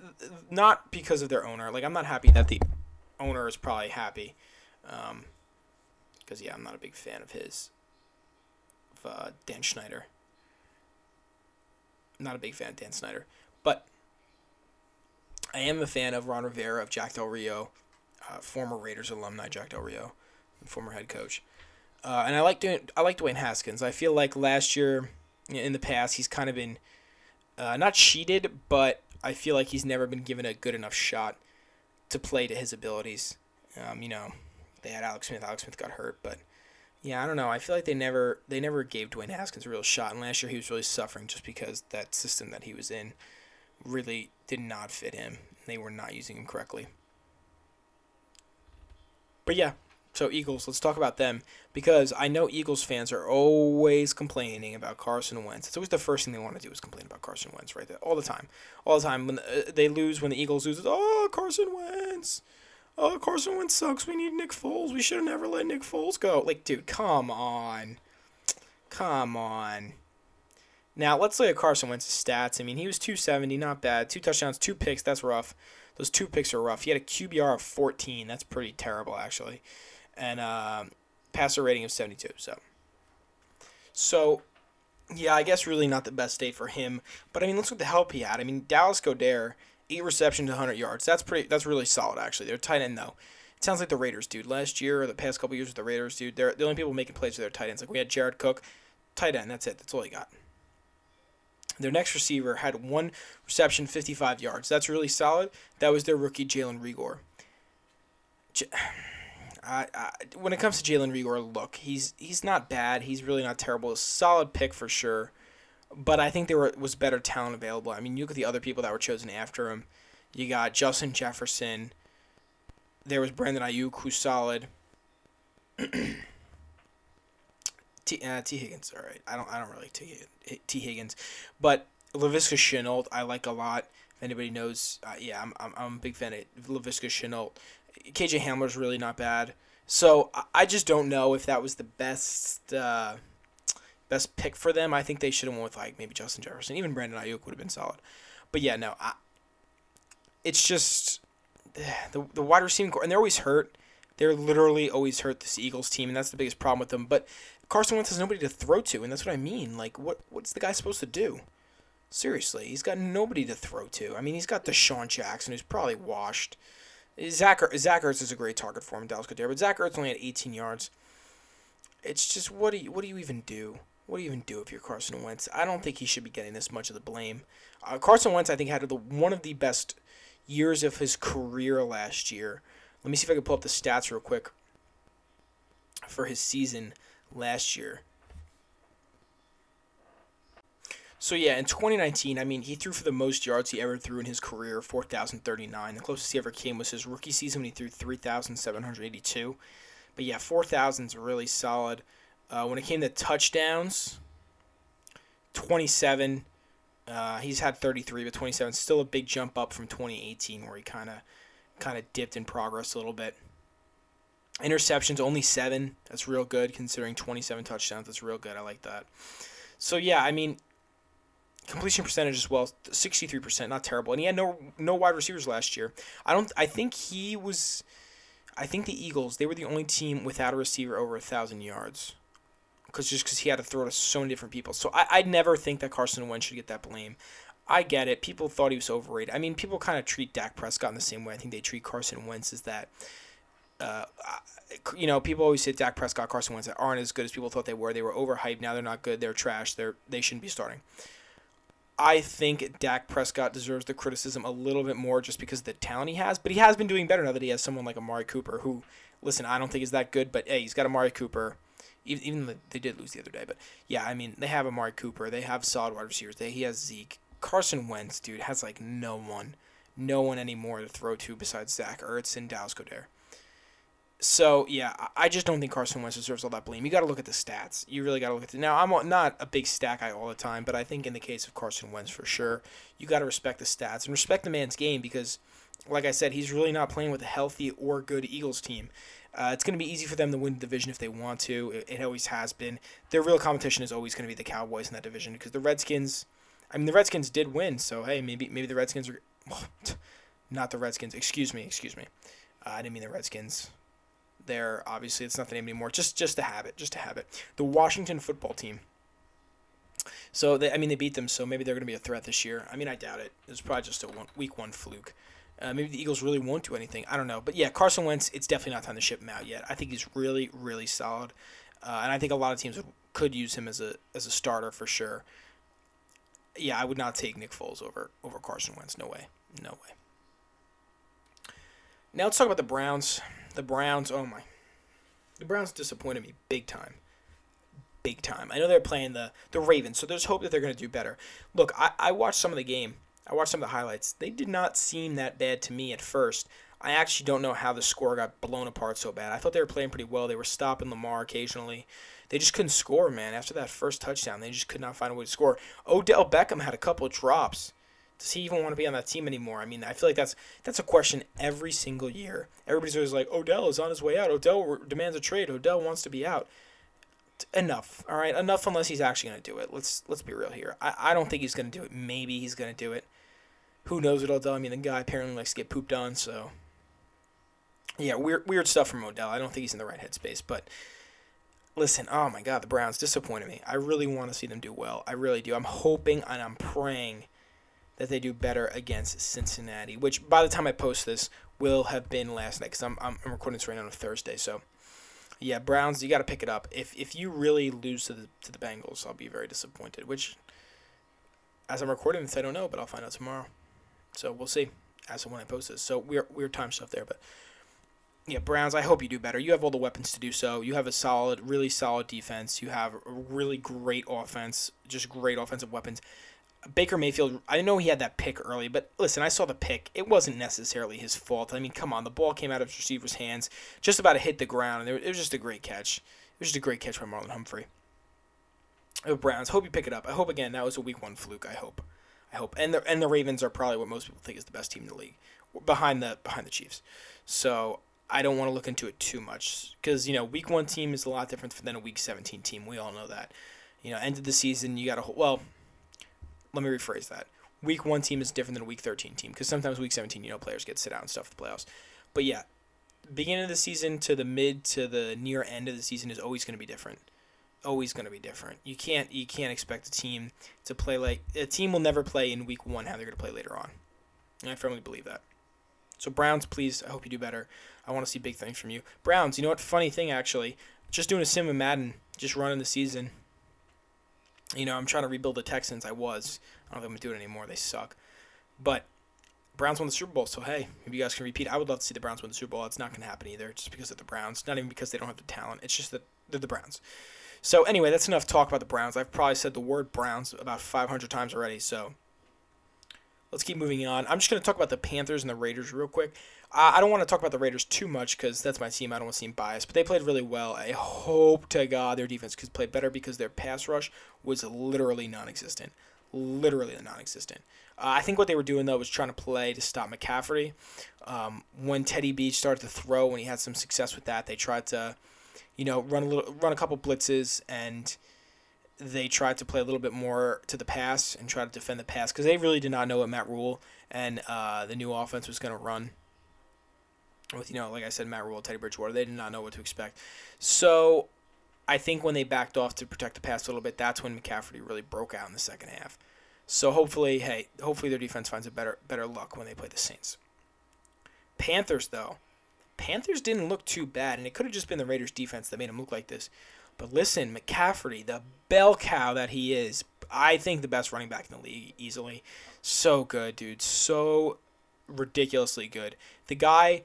not because of their owner. Like I'm not happy that the owner is probably happy, because um, yeah, I'm not a big fan of his. Of uh, Dan Snyder. not a big fan of Dan Snyder, but I am a fan of Ron Rivera of Jack Del Rio uh, former Raiders alumni Jack Del Rio, former head coach. Uh, and I like doing I like Dwayne Haskins. I feel like last year, in the past, he's kind of been uh, not cheated, but I feel like he's never been given a good enough shot to play to his abilities. Um, you know, they had Alex Smith. Alex Smith got hurt, but yeah, I don't know. I feel like they never they never gave Dwayne Haskins a real shot. And last year he was really suffering just because that system that he was in really did not fit him. They were not using him correctly. But yeah, so Eagles, let's talk about them because I know Eagles fans are always complaining about Carson Wentz. It's always the first thing they want to do is complain about Carson Wentz, right? All the time, all the time when uh, they lose, when the Eagles lose, oh Carson Wentz, oh Carson Wentz sucks. We need Nick Foles. We should have never let Nick Foles go. Like, dude, come on, come on. Now let's look at Carson Wentz's stats. I mean, he was 270, not bad. Two touchdowns, two picks. That's rough. Those two picks are rough. He had a QBR of 14. That's pretty terrible, actually. And uh, passer rating of 72. So, so yeah, I guess really not the best day for him. But I mean, let's look at the help he had. I mean, Dallas Goedert, eight receptions, 100 yards. That's pretty. That's really solid, actually. They're tight end though. It sounds like the Raiders, dude. Last year or the past couple years with the Raiders, dude, they're the only people making plays with their tight ends. Like we had Jared Cook, tight end. That's it. That's all he got. Their next receiver had one reception, 55 yards. That's really solid. That was their rookie, Jalen Reagor. J- I, I, when it comes to Jalen Reagor, look, he's he's not bad. He's really not terrible. Solid pick for sure. But I think there were, was better talent available. I mean, you look at the other people that were chosen after him. You got Justin Jefferson. There was Brandon Aiyuk, who's solid. T, uh, Tee Higgins, all right. I don't I don't really T Tee Higgins, but Laviska Shenault I like a lot. If anybody knows, uh, yeah, I'm, I'm I'm a big fan of Laviska Shenault. KJ Hamler's really not bad. So I just don't know if that was the best uh, best pick for them. I think they should have went with like maybe Justin Jefferson. Even Brandon Aiyuk would have been solid. But yeah, no, I, it's just the the wide receiving corps, and they're always hurt. They're literally always hurt. This Eagles team, and that's the biggest problem with them. But Carson Wentz has nobody to throw to, and that's what I mean. Like, what what's the guy supposed to do? Seriously, he's got nobody to throw to. I mean, he's got DeSean Jackson, who's probably washed. Zach, Zach Ertz is a great target for him, Dallas Goedert, but Zach Ertz only had 18 yards. It's just what do you what do you even do? What do you even do if you're Carson Wentz? I don't think he should be getting this much of the blame. Uh, Carson Wentz, I think, had the one of the best years of his career last year. Let me see if I can pull up the stats real quick for his season last year. So yeah, in 2019, I mean, he threw for the most yards he ever threw in his career, 4,039. The closest he ever came was his rookie season when he threw 3,782. But yeah, 4,000 is really solid. Uh, when it came to touchdowns, 27. Uh, he's had 33, but 27 still a big jump up from 2018, where he kind of kind of dipped in progress a little bit. Interceptions only seven. That's real good considering 27 touchdowns. That's real good. I like that. So yeah, I mean, completion percentage as well, 63%, not terrible. And he had no no wide receivers last year. I don't. I think he was. I think the Eagles they were the only team without a receiver over a thousand yards. Because just because he had to throw to so many different people. So I I never think that Carson Wentz should get that blame. I get it. People thought he was overrated. I mean, people kind of treat Dak Prescott in the same way. I think they treat Carson Wentz as that. Uh, you know, people always say Dak Prescott, Carson Wentz aren't as good as people thought they were. They were overhyped. Now they're not good. They're trash. They're they shouldn't be starting. I think Dak Prescott deserves the criticism a little bit more just because of the talent he has, but he has been doing better now that he has someone like Amari Cooper, who, listen, I don't think is that good, but hey, he's got Amari Cooper. Even, even they did lose the other day, but yeah, I mean, they have Amari Cooper. They have solid wide receivers. They, he has Zeke. Carson Wentz, dude, has like no one, no one anymore to throw to besides Zach Ertz and Dallas Goedert. So yeah, I just don't think Carson Wentz deserves all that blame. You got to look at the stats. You really got to look at it. Now I'm not a big stat guy all the time, but I think in the case of Carson Wentz for sure, you got to respect the stats and respect the man's game because, like I said, he's really not playing with a healthy or good Eagles team. Uh, it's going to be easy for them to win the division if they want to. It, it always has been. Their real competition is always going to be the Cowboys in that division because the Redskins. I mean, the Redskins did win, so hey, maybe maybe the Redskins are. not the Redskins. Excuse me. Excuse me. Uh, I didn't mean the Redskins there. Obviously, it's not the name anymore. Just just a habit, just a habit. The Washington football team. So they, I mean, they beat them, so maybe they're going to be a threat this year. I mean, I doubt it. It's probably just a one, week one fluke. Uh, maybe the Eagles really won't do anything. I don't know. But yeah, Carson Wentz, it's definitely not time to ship him out yet. I think he's really, really solid, uh, and I think a lot of teams could use him as a as a starter for sure. Yeah, I would not take Nick Foles over over Carson Wentz. No way. No way. Now let's talk about the Browns. The Browns, oh my. The Browns disappointed me big time. Big time. I know they're playing the, the Ravens, so there's hope that they're going to do better. Look, I, I watched some of the game. I watched some of the highlights. They did not seem that bad to me at first. I actually don't know how the score got blown apart so bad. I thought they were playing pretty well. They were stopping Lamar occasionally. They just couldn't score, man. After that first touchdown, they just could not find a way to score. Odell Beckham had a couple of drops does he even want to be on that team anymore? I mean, I feel like that's that's a question every single year. Everybody's always like, Odell is on his way out. Odell demands a trade. Odell wants to be out. Enough, all right. Enough, unless he's actually going to do it. Let's let's be real here. I, I don't think he's going to do it. Maybe he's going to do it. Who knows what Odell? I mean, the guy apparently likes to get pooped on. So, yeah, weird weird stuff from Odell. I don't think he's in the right headspace. But listen, oh my God, the Browns disappointed me. I really want to see them do well. I really do. I'm hoping and I'm praying that they do better against Cincinnati, which by the time I post this will have been last night because I'm, I'm, recording this right now on a Thursday. So, yeah, Browns, you got to pick it up. If if you really lose to the to the Bengals, I'll be very disappointed. Which, as I'm recording this, I don't know, but I'll find out tomorrow. So we'll see as of when I post this. So weird weird time stuff there, but yeah, Browns, I hope you do better. You have all the weapons to do so. You have a solid, really solid defense. You have a really great offense, just great offensive weapons. Baker Mayfield, I know he had that pick early, but listen, I saw the pick. It wasn't necessarily his fault. I mean, come on, the ball came out of his receiver's hands, just about to hit the ground, and it was just a great catch. It was just a great catch by Marlon Humphrey. The Browns, hope you pick it up. I hope again that was a week one fluke. I hope, I hope, and the and the Ravens are probably what most people think is the best team in the league, behind the behind the Chiefs. So I don't want to look into it too much because you know week one team is a lot different than a week seventeen team. We all know that. You know, end of the season you got to well. Let me rephrase that. Week one team is different than a week thirteen team because sometimes week seventeen you know players get sit out and stuff the playoffs. But yeah, beginning of the season to the mid to the near end of the season is always going to be different. Always going to be different. You can't you can't expect a team to play like a team will never play in week one how they're going to play later on. And I firmly believe that. So Browns, please, I hope you do better. I want to see big things from you. Browns, you know what? Funny thing, actually, just doing a sim of Madden, just running the season. You know, I'm trying to rebuild the Texans. I was. I don't think I'm gonna do it anymore. They suck. But Browns won the Super Bowl, so hey, if you guys can repeat. I would love to see the Browns win the Super Bowl. It's not gonna happen either, just because of the Browns. Not even because they don't have the talent. It's just that they're the Browns. So anyway, that's enough talk about the Browns. I've probably said the word Browns about 500 times already. So let's keep moving on. I'm just going to talk about the Panthers and the Raiders real quick. I don't want to talk about the Raiders too much because that's my team. I don't want to seem biased, but they played really well. I hope to God their defense could play better because their pass rush was literally non-existent. Literally non-existent. Uh, I think what they were doing though was trying to play to stop McCaffrey. Um, when Teddy Beach started to throw, when he had some success with that, they tried to, you know, run a little, run a couple blitzes and they tried to play a little bit more to the pass and try to defend the pass because they really did not know what Matt Rhule and uh, the new offense was going to run. With you know, like I said, Matt Rhule, Teddy Bridgewater, they did not know what to expect. So, I think when they backed off to protect the pass a little bit, that's when McCaffrey really broke out in the second half. So hopefully, hey, hopefully their defense finds a better better luck when they play the Saints. Panthers though, Panthers didn't look too bad, and it could have just been the Raiders' defense that made them look like this. But listen, McCaffrey, the bell cow that he is, I think the best running back in the league easily. So good, dude. So ridiculously good. The guy,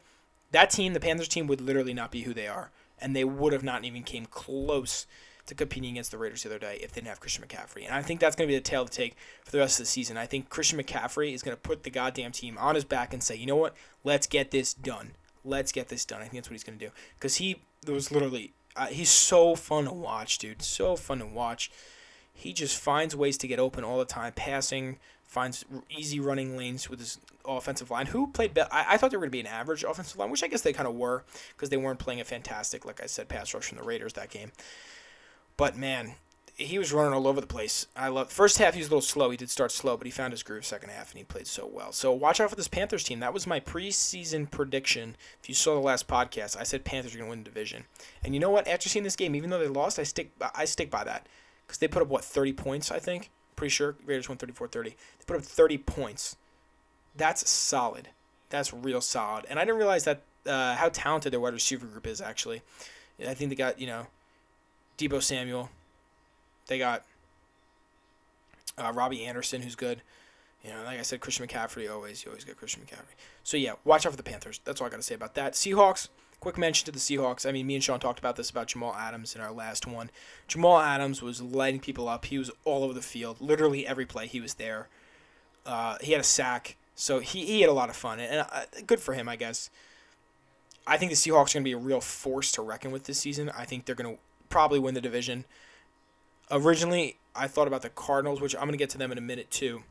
that team, the Panthers team, would literally not be who they are, and they would have not even came close to competing against the Raiders the other day if they didn't have Christian McCaffrey. And I think that's going to be the tail to take for the rest of the season. I think Christian McCaffrey is going to put the goddamn team on his back and say, you know what, let's get this done. Let's get this done. I think that's what he's going to do because he was literally uh, he's so fun to watch, dude. So fun to watch. He just finds ways to get open all the time, passing, finds easy running lanes with his offensive line. Who played better? I, I thought they were going to be an average offensive line, which I guess they kind of were because they weren't playing a fantastic, like I said, pass rush from the Raiders that game. But man, he was running all over the place. I love first half he was a little slow. He did start slow, but he found his groove second half and he played so well. So watch out for this Panthers team. That was my preseason prediction. If you saw the last podcast, I said Panthers are going to win the division. And you know what? After seeing this game, even though they lost, I stick I stick by that because they put up what 30 points. I think pretty sure Raiders won 34-30. They put up 30 points. That's solid. That's real solid. And I didn't realize that uh, how talented their wide receiver group is actually. I think they got you know Deebo Samuel, they got uh, Robbie Anderson, who's good. You know, like I said, Christian McCaffrey always you always get Christian McCaffrey. So yeah, watch out for the Panthers. That's all I got to say about that. Seahawks. Quick mention to the Seahawks. I mean, me and Sean talked about this about Jamal Adams in our last one. Jamal Adams was lighting people up. He was all over the field. Literally every play he was there. Uh, he had a sack, so he, he had a lot of fun and uh, good for him, I guess. I think the Seahawks are going to be a real force to reckon with this season. I think they're going to probably win the division originally I thought about the Cardinals, which I'm going to get to them in a minute too.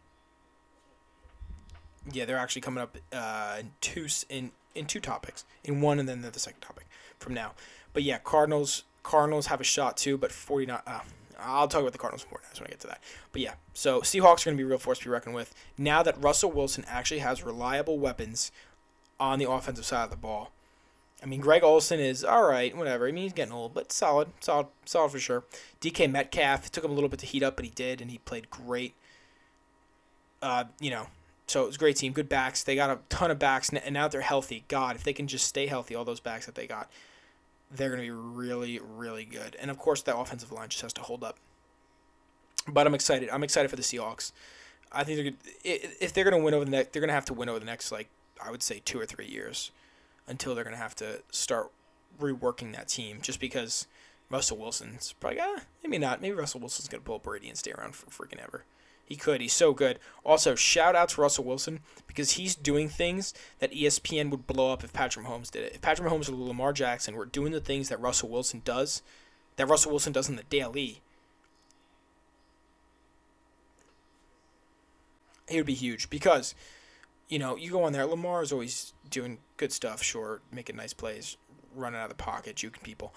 Yeah, they're actually coming up uh, in two in in two topics, in one and then the second topic from now. But yeah, Cardinals Cardinals have a shot too, but 49. Uh, I'll talk about the Cardinals more when I get to that. But yeah, so Seahawks are going to be a real force to be reckoned with now that Russell Wilson actually has reliable weapons on the offensive side of the ball. I mean, Greg Olsen is all right, whatever. I mean, he's getting old, but solid, solid, solid for sure. DK Metcalf it took him a little bit to heat up, but he did, and he played great. Uh, you know, so it was a great team, good backs. They got a ton of backs, and now they're healthy. God, if they can just stay healthy, all those backs that they got, they're going to be really, really good. And of course, that offensive line just has to hold up. But I'm excited. I'm excited for the Seahawks. I think they're if they're going to win over the next, they're going to have to win over the next like I would say two or three years until they're going to have to start reworking that team just because Russell Wilson's probably, ah, maybe not. Maybe Russell Wilson's going to pull Brady and stay around for freaking ever. He could. He's so good. Also, shout out to Russell Wilson because he's doing things that ESPN would blow up if Patrick Mahomes did it. If Patrick Mahomes or Lamar Jackson were doing the things that Russell Wilson does, that Russell Wilson does in the daily, it would be huge because, you know, you go on there. Lamar is always doing good stuff, sure, making nice plays, running out of the pocket, juking people.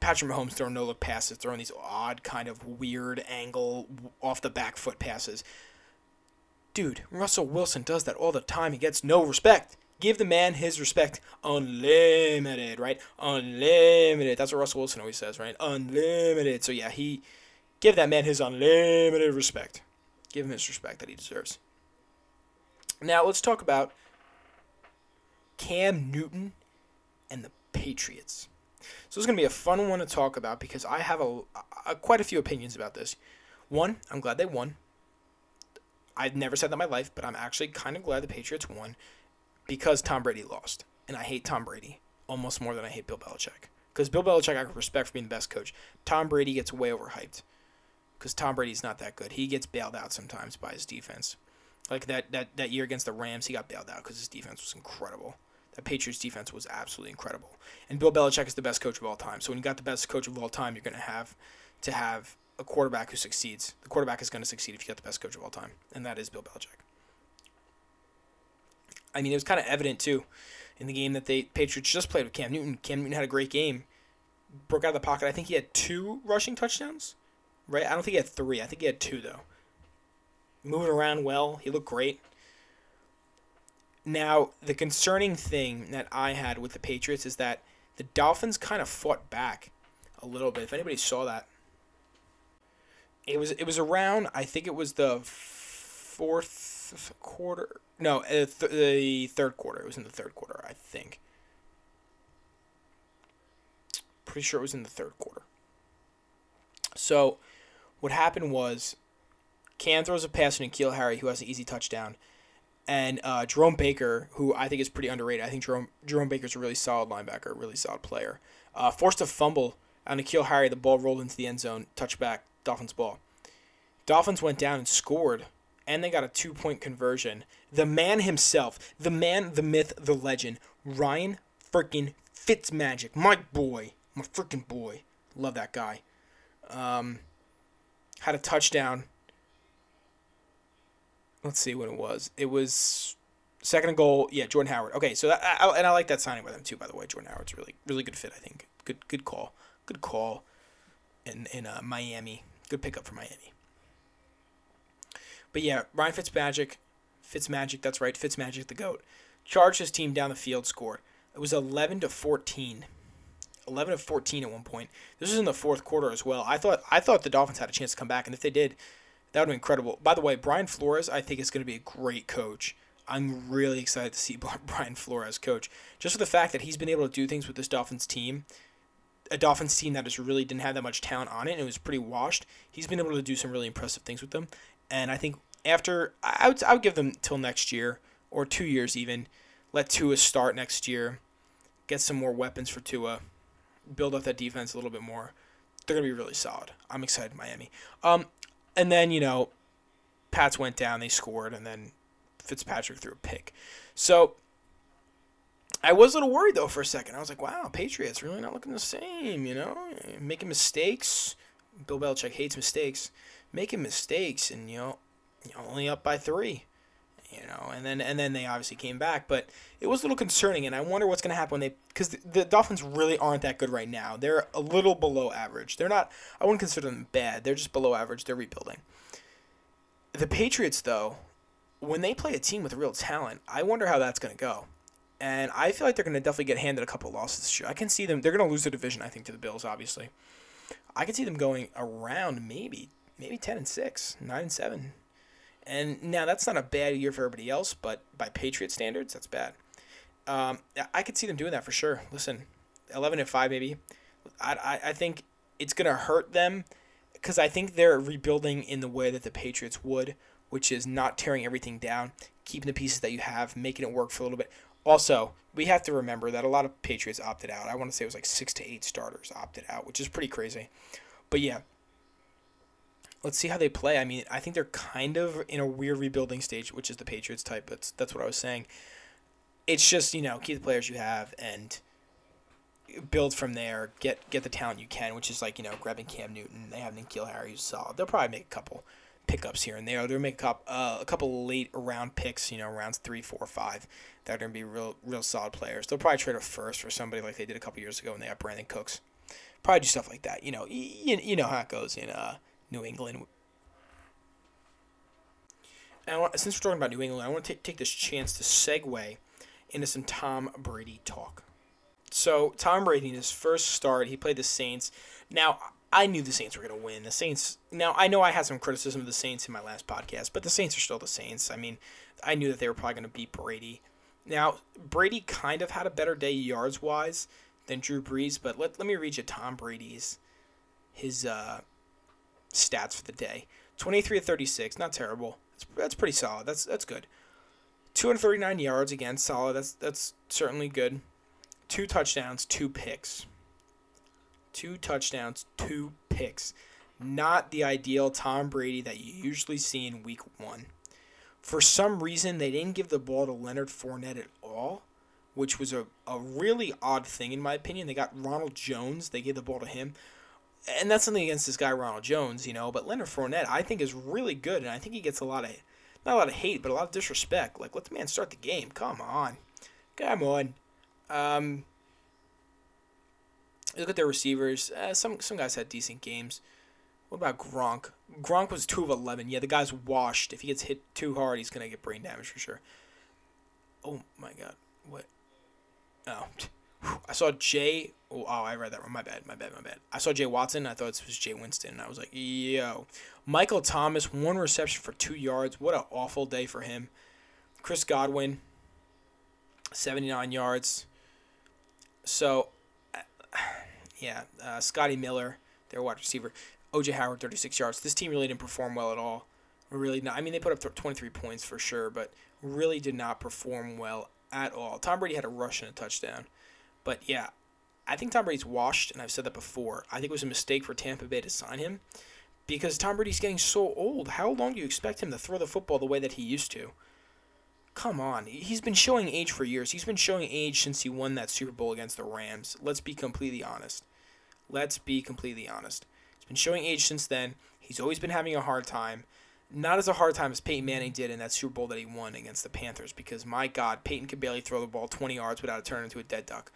Patrick Mahomes throwing no look passes, throwing these odd kind of weird angle off the back foot passes. Dude, Russell Wilson does that all the time. He gets no respect. Give the man his respect. Unlimited, right? Unlimited. That's what Russell Wilson always says, right? Unlimited. So yeah, he give that man his unlimited respect. Give him his respect that he deserves. Now let's talk about Cam Newton and the Patriots. It's going to be a fun one to talk about because I have a, a, quite a few opinions about this. One, I'm glad they won. I've never said that in my life, but I'm actually kind of glad the Patriots won because Tom Brady lost. And I hate Tom Brady almost more than I hate Bill Belichick. Because Bill Belichick, I respect for being the best coach. Tom Brady gets way overhyped because Tom Brady's not that good. He gets bailed out sometimes by his defense. Like that, that, that year against the Rams, he got bailed out because his defense was incredible. The Patriots defense was absolutely incredible. And Bill Belichick is the best coach of all time. So when you got the best coach of all time, you're going to have to have a quarterback who succeeds. The quarterback is going to succeed if you got the best coach of all time, and that is Bill Belichick. I mean, it was kind of evident too in the game that the Patriots just played with Cam Newton. Cam Newton had a great game, broke out of the pocket. I think he had two rushing touchdowns, right? I don't think he had three. I think he had two though. Moving around well, he looked great. Now, the concerning thing that I had with the Patriots is that the Dolphins kind of fought back a little bit. If anybody saw that, it was it was around. I think it was the fourth quarter. No, uh, th- the third quarter. It was in the third quarter, I think. Pretty sure it was in the third quarter. So, what happened was, Cam throws a pass to N'Keal Harry, who has an easy touchdown and uh, Jerome Baker, who I think is pretty underrated. I think Jerome Jerome Baker's a really solid linebacker, really solid player. Uh, forced a fumble on N'Keal Harry. The ball rolled into the end zone, touchback, Dolphins ball. Dolphins went down and scored, and they got a two point conversion. The man himself, the man, the myth, the legend, Ryan freaking Fitzmagic, my boy, my freaking boy. Love that guy. Um, had a touchdown let's see what it was. It was second and goal. Yeah, Jordan Howard. Okay, so that, I, and I like that signing with him too. By the way, Jordan Howard's really really good fit. I think good good call. Good call. In in uh, Miami, good pickup for Miami. But yeah, Ryan Fitzmagic, Fitzmagic. That's right, Fitzmagic, the goat. Charged his team down the field. Scored. It was eleven to fourteen. 11 of 14 at one point. This was in the fourth quarter as well. I thought I thought the Dolphins had a chance to come back, and if they did, that would be incredible. By the way, Brian Flores, I think is going to be a great coach. I'm really excited to see Brian Flores coach, just for the fact that he's been able to do things with this Dolphins team. A Dolphins team that just really didn't have that much talent on it and it was pretty washed. He's been able to do some really impressive things with them. And I think after, I would, I would give them till next year or two years even. Let Tua start next year. Get some more weapons for Tua. Build up that defense a little bit more. They're going to be really solid. I'm excited, Miami. Um, and then, you know, Pats went down, they scored, and then Fitzpatrick threw a pick. So I was a little worried though for a second. I was like, wow, Patriots really not looking the same, you know? Making mistakes. Bill Belichick hates mistakes. Making mistakes and, you know, only up by three. You know, and then and then they obviously came back, but it was a little concerning, and I wonder what's going to happen when they because the, the Dolphins really aren't that good right now. They're a little below average. They're not. I wouldn't consider them bad. They're just below average. They're rebuilding. The Patriots, though, when they play a team with real talent, I wonder how that's going to go. And I feel like they're going to definitely get handed a couple losses this year. I can see them. They're going to lose the division, I think, to the Bills. Obviously, I can see them going around maybe maybe ten and six, nine and seven, and now that's not a bad year for everybody else, but by Patriot standards, that's bad. Um, I could see them doing that for sure. Listen, eleven and five maybe. I, I, I think it's gonna hurt them because I think they're rebuilding in the way that the Patriots would, which is not tearing everything down, keeping the pieces that you have, making it work for a little bit. Also, we have to remember that a lot of Patriots opted out. I want to say it was like six to eight starters opted out, which is pretty crazy. But yeah, let's see how they play. I mean, I think they're kind of in a weird rebuilding stage, which is the Patriots type. That's that's what I was saying. It's just you know keep the players you have and build from there. Get get the talent you can, which is like you know grabbing Cam Newton. They have N'Keal Harry who's solid. They'll probably make a couple pickups here and there. They'll make a couple, uh, a couple late round picks. You know, rounds three, four, five. That are to be real real solid players. They'll probably trade a first for somebody like they did a couple years ago when they got Brandin Cooks. Probably do stuff like that. You know, you, you know how it goes in uh, New England. And want, since we're talking about New England, I want to take, take this chance to segue into some Tom Brady talk. So Tom Brady in his first start, he played the Saints. Now I knew the Saints were going to win. The Saints. Now I know I had some criticism of the Saints in my last podcast, but the Saints are still the Saints. I mean, I knew that they were probably going to beat Brady. Now Brady kind of had a better day yards wise than Drew Brees, but let, let me read you Tom Brady's his uh, stats for the day. 23 to 36, not terrible. That's, that's pretty solid. That's that's good. 239 yards again, solid. That's that's certainly good. Two touchdowns, two picks. Two touchdowns, two picks. Not the ideal Tom Brady that you usually see in week one. For some reason, they didn't give the ball to Leonard Fournette at all, which was a, a really odd thing, in my opinion. They got Ronald Jones, they gave the ball to him. And that's something against this guy, Ronald Jones, you know. But Leonard Fournette, I think, is really good, and I think he gets a lot of, not a lot of hate, but a lot of disrespect. Like, let the man start the game. Come on. Come on. Um, look at their receivers. Uh, some some guys had decent games. What about Gronk? Gronk was two of eleven. Yeah, the guy's washed. If he gets hit too hard, he's gonna get brain damage for sure. Oh my god, what? Oh, I saw Jay. Oh, oh, I read that wrong. My bad. My bad. My bad. I saw Jay Watson. I thought it was Jay Winston. I was like, yo, Michael Thomas, one reception for two yards. What an awful day for him. Chris Godwin, seventy nine yards. So yeah, uh, Scotty Miller, their wide receiver. OJ Howard, 36 yards. This team really didn't perform well at all. Really not. I mean, they put up 23 points for sure, but really did not perform well at all. Tom Brady had a rush and a touchdown. But yeah, I think Tom Brady's washed, and I've said that before. I think it was a mistake for Tampa Bay to sign him because Tom Brady's getting so old. How long do you expect him to throw the football the way that he used to? Come on. He's been showing age for years. He's been showing age since he won that Super Bowl against the Rams. Let's be completely honest. Let's be completely honest. He's been showing age since then. He's always been having a hard time. Not as a hard time as Peyton Manning did in that Super Bowl that he won against the Panthers, because my God, Peyton could barely throw the ball 20 yards without it turning into a dead duck.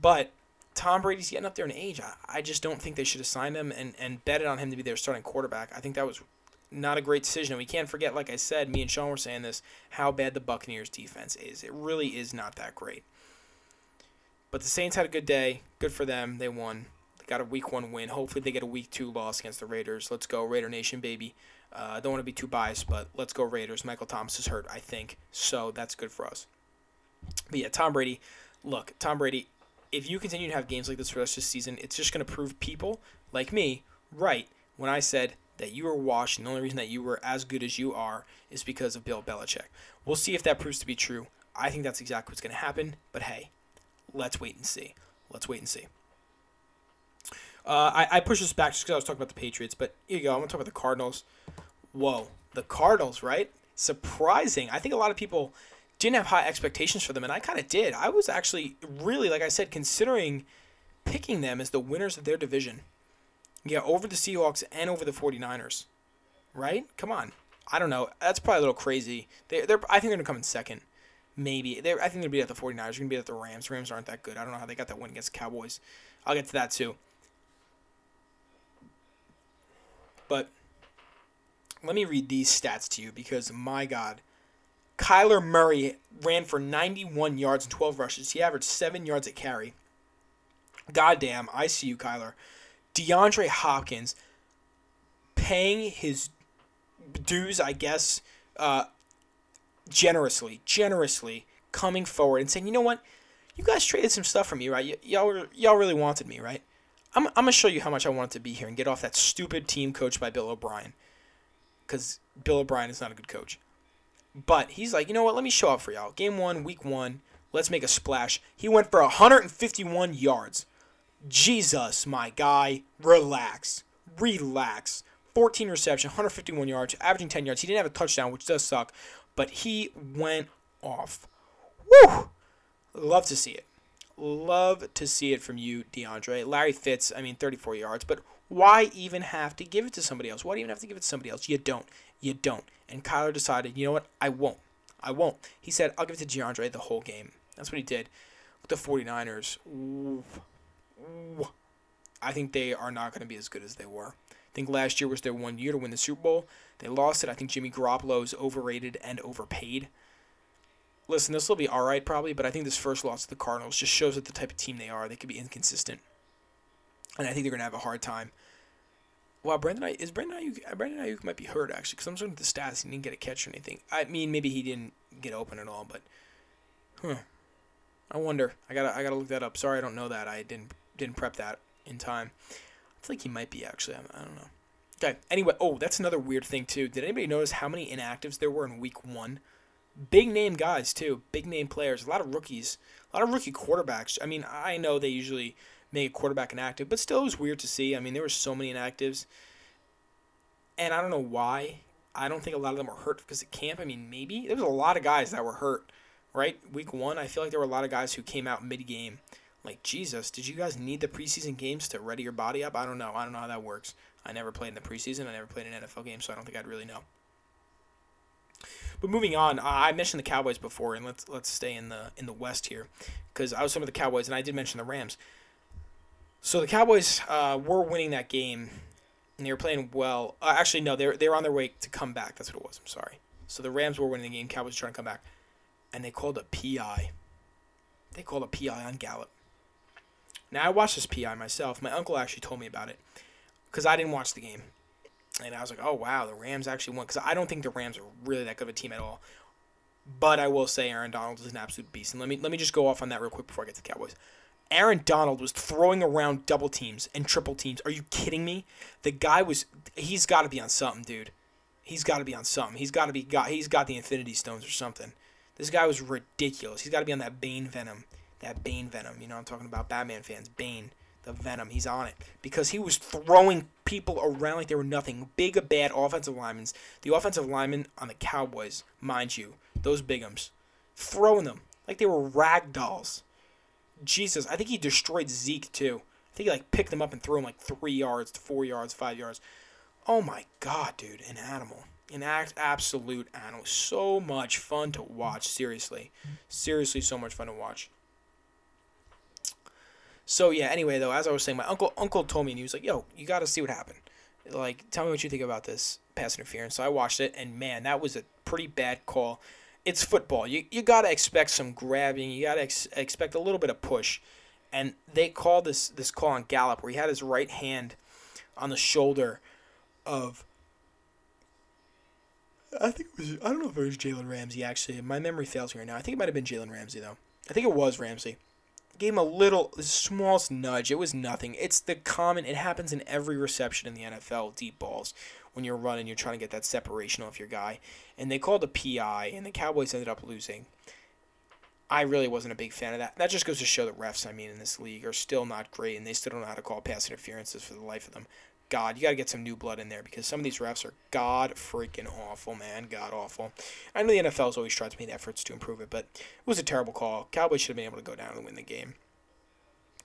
But Tom Brady's getting up there in age. I, I just don't think they should have signed him and, and betted on him to be their starting quarterback. I think that was not a great decision. And we can't forget, like I said, me and Sean were saying this, how bad the Buccaneers defense is. It really is not that great. But the Saints had a good day. Good for them. They won. They got a week one win. Hopefully they get a week two loss against the Raiders. Let's go, Raider Nation, baby. Uh, I uh, don't want to be too biased, but let's go Raiders. Michael Thomas is hurt, I think. So that's good for us. But yeah, Tom Brady. Look, Tom Brady, if you continue to have games like this for the rest of the season, it's just going to prove people like me right when I said that you were washed, and the only reason that you were as good as you are is because of Bill Belichick. We'll see if that proves to be true. I think that's exactly what's going to happen, but hey, let's wait and see. Let's wait and see. Uh, I, I push this back just because I was talking about the Patriots, but here you go. I'm going to talk about the Cardinals. Whoa, the Cardinals, right? Surprising. I think a lot of people didn't have high expectations for them, and I kind of did. I was actually really, like I said, considering picking them as the winners of their division. Yeah, over the Seahawks and over the 49ers. Right? Come on. I don't know. That's probably a little crazy. They, they're, I think they're going to come in second. Maybe. They're, I think they'll be at the 49ers. They're going to be at the Rams. Rams aren't that good. I don't know how they got that win against Cowboys. I'll get to that too. But let me read these stats to you because, my God. Kyler Murray ran for 91 yards and 12 rushes. He averaged 7 yards at carry. Goddamn, I see you, Kyler. DeAndre Hopkins paying his dues, I guess, uh, generously, generously coming forward and saying, you know what, you guys traded some stuff for me, right? Y- y'all, y'all really wanted me, right? I'm, I'm gonna show you how much I wanted to be here and get off that stupid team coached by Bill O'Brien, because Bill O'Brien is not a good coach. But he's like, you know what? Let me show up for y'all. Game one, week one. Let's make a splash. He went for 151 yards. Jesus, my guy, relax. Relax. 14 reception, 151 yards, averaging 10 yards. He didn't have a touchdown, which does suck, but he went off. Woo! Love to see it. Love to see it from you, DeAndre. Larry Fitz, I mean, 34 yards, but why even have to give it to somebody else? Why do you even have to give it to somebody else? You don't. You don't. And Kyler decided, you know what? I won't. I won't. He said, I'll give it to DeAndre the whole game. That's what he did with the 49ers. Ooh. Ooh. I think they are not going to be as good as they were. I think last year was their one year to win the Super Bowl. They lost it. I think Jimmy Garoppolo is overrated and overpaid. Listen, this will be all right probably, but I think this first loss to the Cardinals just shows that the type of team they are. They could be inconsistent, and I think they're going to have a hard time. Wow, Brandon I- is Brandon Aiyuk. Uh, Brandon Aiyuk might be hurt actually because I'm looking at the stats. He didn't get a catch or anything. I mean, maybe he didn't get open at all, but huh. I wonder. I gotta I gotta look that up. Sorry, I don't know that. I didn't didn't prep that in time. I like he might be actually. I, I don't know. Okay. Anyway, oh, that's another weird thing too. Did anybody notice how many inactives there were in Week One? Big name guys too. Big name players. A lot of rookies. A lot of rookie quarterbacks. I mean, I know they usually make a quarterback inactive, but still, it was weird to see. I mean, there were so many inactives, and I don't know why. I don't think a lot of them were hurt because of camp. I mean, maybe there was a lot of guys that were hurt. Right, week one, I feel like there were a lot of guys who came out mid game. Like Jesus, did you guys need the preseason games to ready your body up? I don't know. I don't know how that works. I never played in the preseason. I never played in an NFL game, so I don't think I'd really know. But moving on, I mentioned the Cowboys before, and let's let's stay in the in the West here, because I was some of the Cowboys, and I did mention the Rams. So the Cowboys uh, were winning that game, and they were playing well. Uh, actually, no, they're they're on their way to come back. That's what it was. I'm sorry. So the Rams were winning the game. Cowboys trying to come back, and they called a PI. They called a PI on Gallup. Now I watched this PI myself. My uncle actually told me about it, because I didn't watch the game. And I was like, oh, wow, the Rams actually won. Because I don't think the Rams are really that good of a team at all. But I will say Aaron Donald is an absolute beast. And let me let me just go off on that real quick before I get to the Cowboys. Aaron Donald was throwing around double teams and triple teams. Are you kidding me? The guy was he's got to be on something, dude. He's got to be on something. He's got to be got he's got the Infinity Stones or something. This guy was ridiculous. He's got to be on that Bane Venom. That Bane Venom. You know I'm talking about Batman fans. Bane the Venom. He's on it because he was throwing people around like they were nothing. Big, bad offensive linemen. The offensive linemen on the Cowboys, mind you, those bigums, throwing them like they were rag dolls. Jesus, I think he destroyed Zeke too. I think he like picked him up and threw him like three yards, four yards, five yards. Oh my god, dude, an animal. An absolute animal. So much fun to watch, seriously. Seriously, so much fun to watch. So yeah. Anyway, though, as I was saying, my uncle uncle told me, and he was like, "Yo, you got to see what happened. Like, tell me what you think about this pass interference." So I watched it, and man, that was a pretty bad call. It's football. You you gotta expect some grabbing. You gotta ex- expect a little bit of push, and they called this this call on Gallup where he had his right hand on the shoulder of. I think it was. I don't know if it was Jalen Ramsey. Actually, my memory fails me right now. I think it might have been Jalen Ramsey though. I think it was Ramsey gave him a little smallest nudge. It was nothing. It's the common. It happens in every reception in the NFL. Deep balls when you're running, you're trying to get that separation off your guy, and they called a PI, and the Cowboys ended up losing. I really wasn't a big fan of that. That just goes to show that refs, I mean, in this league are still not great, and they still don't know how to call pass interferences for the life of them. God, you got to get some new blood in there because some of these refs are god freaking awful, man. God awful. I know the NFL's always tried to make efforts to improve it, but it was a terrible call. Cowboys should have been able to go down and win the game.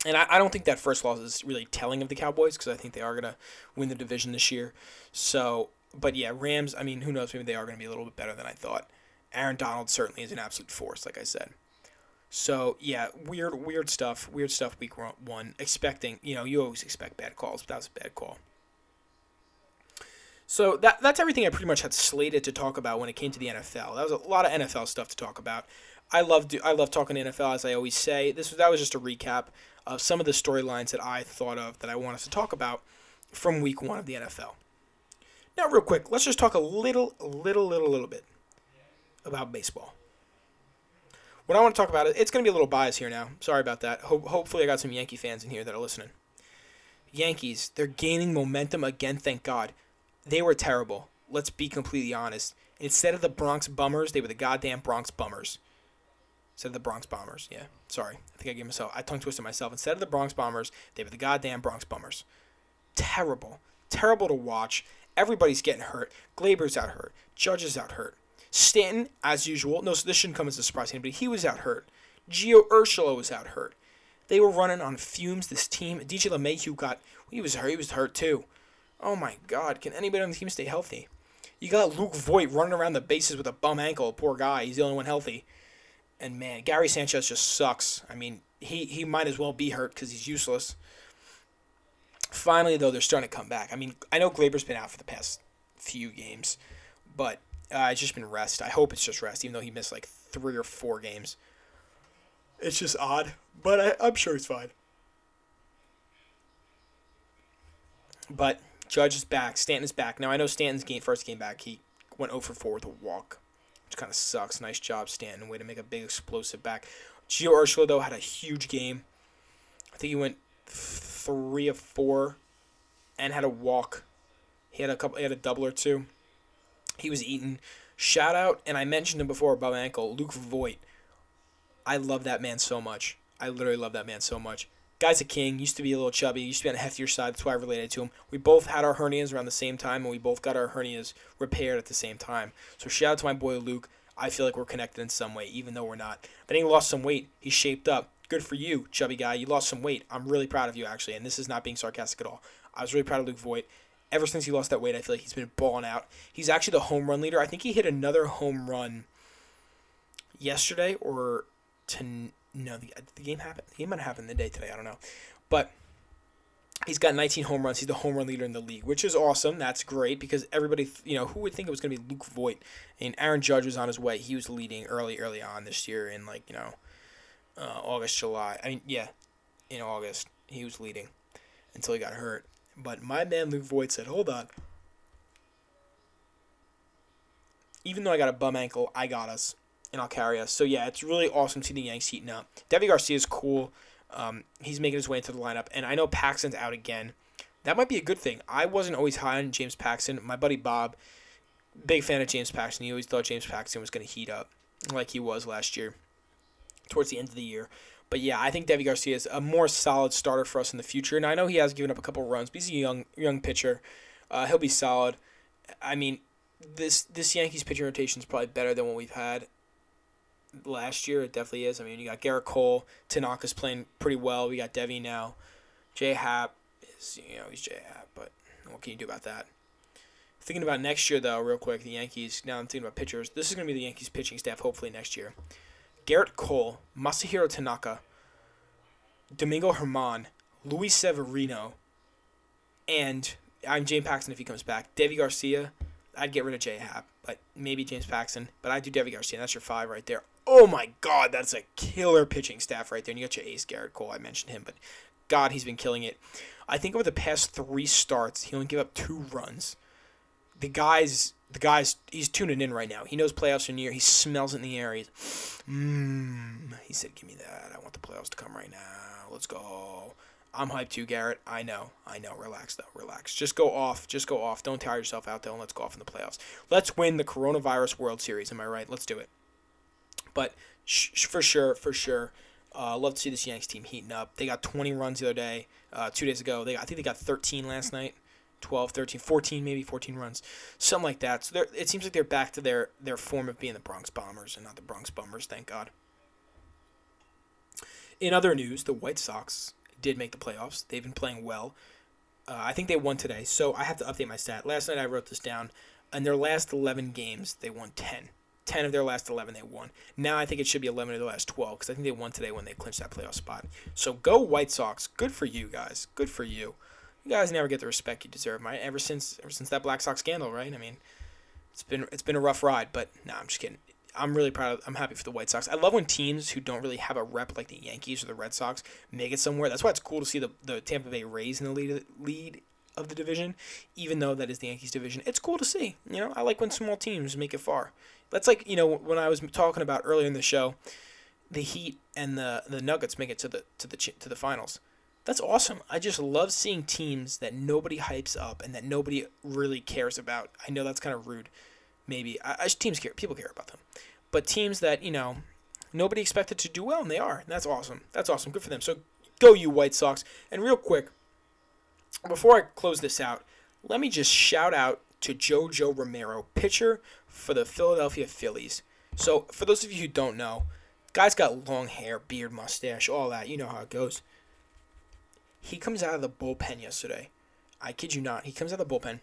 And I, I don't think that first loss is really telling of the Cowboys because I think they are going to win the division this year. So, but yeah, Rams, I mean, who knows? Maybe they are going to be a little bit better than I thought. Aaron Donald certainly is an absolute force, like I said. So yeah, weird, weird stuff. Weird stuff. Week one, expecting. You know, you always expect bad calls, but that was a bad call. So that that's everything I pretty much had slated to talk about when it came to the NFL. That was a lot of NFL stuff to talk about. I love I love talking NFL as I always say. This was that was just a recap of some of the storylines that I thought of that I want us to talk about from week 1 of the NFL. Now real quick, let's just talk a little little little little bit about baseball. What I want to talk about is it's going to be a little biased here now. Sorry about that. Ho- hopefully I got some Yankee fans in here that are listening. Yankees, they're gaining momentum again, thank God they were terrible. Let's be completely honest. Instead of the Bronx Bummers, they were the goddamn Bronx Bummers. Instead of the Bronx Bombers, yeah. Sorry, I think I gave myself I tongue twisted myself. Instead of the Bronx Bombers, they were the goddamn Bronx Bummers. Terrible, terrible to watch. Everybody's getting hurt. Gleyber's out hurt. Judge is out hurt. Stanton, as usual, no, so this shouldn't come as a surprise to anybody. He was out hurt. Gio Urshela was out hurt. They were running on fumes. This team, DJ LeMahieu got he was hurt. He was hurt too. Oh my God! Can anybody on the team stay healthy? You got Luke Voit running around the bases with a bum ankle. Poor guy. He's the only one healthy. And man, Gary Sanchez just sucks. I mean, he he might as well be hurt because he's useless. Finally, though, they're starting to come back. I mean, I know Gleyber's been out for the past few games, but uh, it's just been rest. I hope it's just rest, even though he missed like three or four games. It's just odd, but I, I'm sure he's fine. But Judge is back. Stanton is back. Now I know Stanton's game first game back. He went 0 for 4 with a walk, which kind of sucks. Nice job, Stanton. Way to make a big explosive back. Gio Urshela though had a huge game. I think he went three of four, and had a walk. He had a couple. He had a double or two. He was eating. Shout out, and I mentioned him before about ankle. Luke Voit. I love that man so much. I literally love that man so much. Guy's a king. Used to be a little chubby. Used to be on the heftier side. That's why I related to him. We both had our hernias around the same time, and we both got our hernias repaired at the same time. So shout out to my boy Luke. I feel like we're connected in some way, even though we're not. But he lost some weight. He's shaped up. Good for you, chubby guy. You lost some weight. I'm really proud of you, actually. And this is not being sarcastic at all. I was really proud of Luke Voit. Ever since he lost that weight, I feel like he's been balling out. He's actually the home run leader. I think he hit another home run yesterday or to no the, the game happened. The game might have happened the day today. I don't know, but he's got 19 home runs. He's the home run leader in the league, which is awesome. That's great because everybody, you know, who would think it was going to be Luke Voit? And Aaron Judge was on his way. He was leading early, early on this year in like you know, uh, August, July. I mean, yeah, in August he was leading until he got hurt. But my man Luke Voit said, "Hold on." Even though I got a bum ankle, I got us and us. So yeah, it's really awesome to see the Yanks heating up. Deivi Garcia is cool. Um, he's making his way into the lineup, and I know Paxton's out again. That might be a good thing. I wasn't always high on James Paxton. My buddy Bob, big fan of James Paxton. He always thought James Paxton was going to heat up like he was last year, towards the end of the year. But yeah, I think Deivi Garcia is a more solid starter for us in the future. And I know he has given up a couple runs, but he's a young young pitcher. Uh, he'll be solid. I mean, this this Yankees pitching rotation is probably better than what we've had last year. It definitely is. I mean, you got Gerrit Cole, Tanaka's playing pretty well. We got Deivi now. J Happ is you know he's J Happ, but what can you do about that? Thinking about next year though, real quick, the Yankees. Now I'm thinking about pitchers. This is going to be the Yankees pitching staff hopefully next year. Gerrit Cole, Masahiro Tanaka, Domingo Germán, Luis Severino, and I'm James Paxton if he comes back. Deivi Garcia, I'd get rid of J Happ, but maybe James Paxton. But I do Deivi Garcia. That's your five right there. Oh my God, that's a killer pitching staff right there. And you got your ace Gerrit Cole. I mentioned him, but God, he's been killing it. I think over the past three starts, he only gave up two runs. The guy's the guy's he's tuning in right now. He knows playoffs are near. He smells it in the air. He's, mmm. He said, "Give me that. I want the playoffs to come right now. Let's go." I'm hyped too, Gerrit. I know. I know. Relax though. Relax. Just go off. Just go off. Don't tire yourself out though, and let's go off in the playoffs. Let's win the Coronavirus World Series. Am I right? Let's do it. But sh- for sure, for sure. Uh, love to see this Yanks team heating up. They got 20 runs the other day, uh, two days ago. They I think they got 13 last night. 12, 13, 14, maybe 14 runs, something like that. So it seems like they're back to their, their form of being the Bronx Bombers and not the Bronx Bummers, thank God. In other news, the White Sox did make the playoffs. They've been playing well. Uh, I think they won today, so I have to update my stat. Last night I wrote this down. In their last 11 games, they won 10. 10 of their last 11 they won. Now I think it should be 11 of the last 12 because I think they won today when they clinched that playoff spot. So go White Sox. Good for you guys. Good for you you guys never get the respect you deserve, right? Ever since ever since that Black Sox scandal, right? I mean, it's been it's been a rough ride, but no, nah, I'm just kidding. I'm really proud. Of, I'm happy for the White Sox. I love when teams who don't really have a rep like the Yankees or the Red Sox make it somewhere. That's why it's cool to see the, the Tampa Bay Rays in the lead lead of the division, even though that is the Yankees division. It's cool to see. You know, I like when small teams make it far. That's like you know when I was talking about earlier in the show, the Heat and the the Nuggets make it to the to the to the finals that's awesome. I just love seeing teams that nobody hypes up and that nobody really cares about. I know that's kind of rude. maybe I, I, teams care, people care about them, but teams that you know nobody expected to do well, and they are. And that's awesome. That's awesome. Good for them. So go you White Sox. And real quick, before I close this out, let me just shout out to JoJo Romero, pitcher for the Philadelphia Phillies. So for those of you who don't know, guy's got long hair, beard, mustache, all that. You know how it goes. He comes out of the bullpen yesterday. I kid you not. He comes out of the bullpen,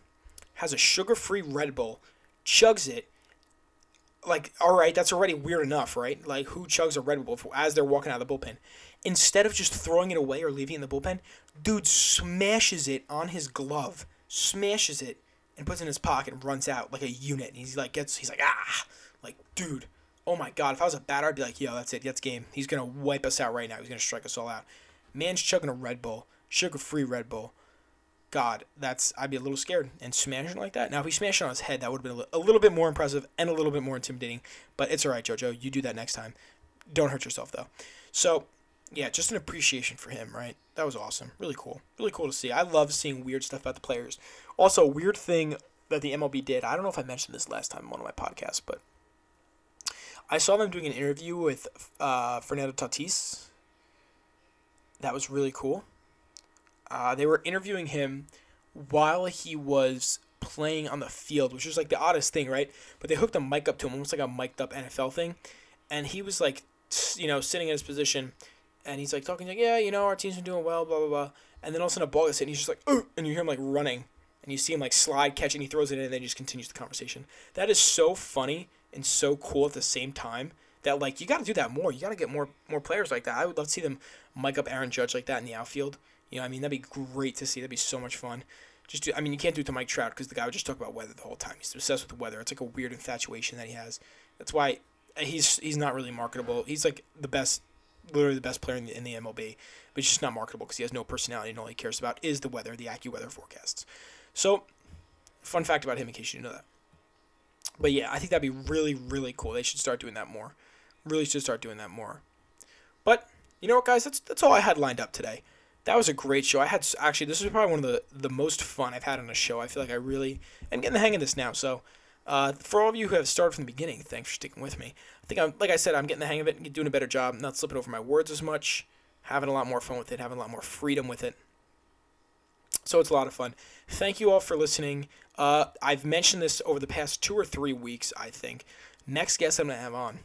has a sugar-free Red Bull, chugs it, like, all right, that's already weird enough, right? Like, who chugs a Red Bull as they're walking out of the bullpen? Instead of just throwing it away or leaving it in the bullpen, dude smashes it on his glove, smashes it, and puts it in his pocket and runs out like a unit. And he's like, gets, he's like, ah, like, dude, oh my god, if I was a batter, I'd be like, yo, that's it, that's game. He's gonna wipe us out right now. He's gonna strike us all out. Man's chugging a Red Bull, sugar-free Red Bull. God, that's I'd be a little scared and smashing like that. Now, if he smashed it on his head, that would have been a little bit more impressive and a little bit more intimidating. But it's all right, JoJo. You do that next time. Don't hurt yourself though. So, yeah, just an appreciation for him, right? That was awesome. Really cool. Really cool to see. I love seeing weird stuff about the players. Also, a weird thing that the MLB did. I don't know if I mentioned this last time on one of my podcasts, but I saw them doing an interview with uh, Fernando Tatis. That was really cool. Uh, they were interviewing him while he was playing on the field, which was like the oddest thing, right? But they hooked a mic up to him, almost like a mic'd up NFL thing, and he was like, you know, sitting in his position, and he's like talking like, yeah, you know, our team's been doing well, blah blah blah, and then all of a sudden a ball gets hit, and he's just like, and you hear him like running, and you see him like slide, catch, and he throws it in, and then he just continues the conversation. That is so funny and so cool at the same time that like you got to do that more. You got to get more more players like that. I would love to see them mic up Aaron Judge like that in the outfield. You know, I mean, that'd be great to see. That'd be so much fun. Just, do, I mean, you can't do it to Mike Trout because the guy would just talk about weather the whole time. He's obsessed with the weather. It's like a weird infatuation that he has. That's why he's he's not really marketable. He's like the best, literally the best player in the, in the MLB, but he's just not marketable because he has no personality and all he cares about is the weather, the AccuWeather forecasts. So, fun fact about him in case you didn't know that. But yeah, I think that'd be really, really cool. They should start doing that more. Really should start doing that more. But you know what, guys? That's that's all I had lined up today that was a great show. I had actually this is probably one of the the most fun I've had on a show. I feel like I really am getting the hang of this now. So uh, for all of you who have started from the beginning, thanks for sticking with me. I think I'm like I said, I'm getting the hang of it, and doing a better job, not slipping over my words as much, having a lot more fun with it, having a lot more freedom with it. So it's a lot of fun. Thank you all for listening. Uh, I've mentioned this over the past two or three weeks. I think next guest I'm gonna have on.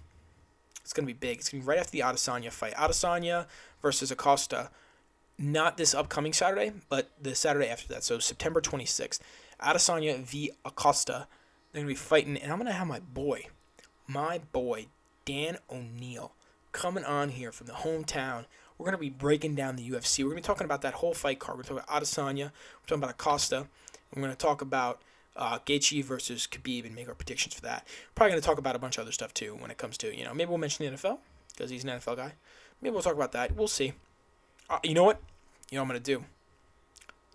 It's gonna be big. It's gonna be right after the Adesanya fight. Adesanya versus Acosta not this upcoming Saturday, but the Saturday after that. So September 26th, Adesanya v Acosta. They're gonna be fighting, and I'm gonna have my boy, my boy Dan O'Neill, coming on here from the hometown. We're gonna be breaking down the UFC. We're gonna be talking about that whole fight card. We're talking about Adesanya. We're talking about Acosta. We're gonna talk about uh, Gaethje versus Khabib and make our predictions for that. Probably gonna talk about a bunch of other stuff too when it comes to you know maybe we'll mention the NFL because he's an NFL guy. Maybe we'll talk about that. We'll see. Uh, you know what? You know what I'm gonna do?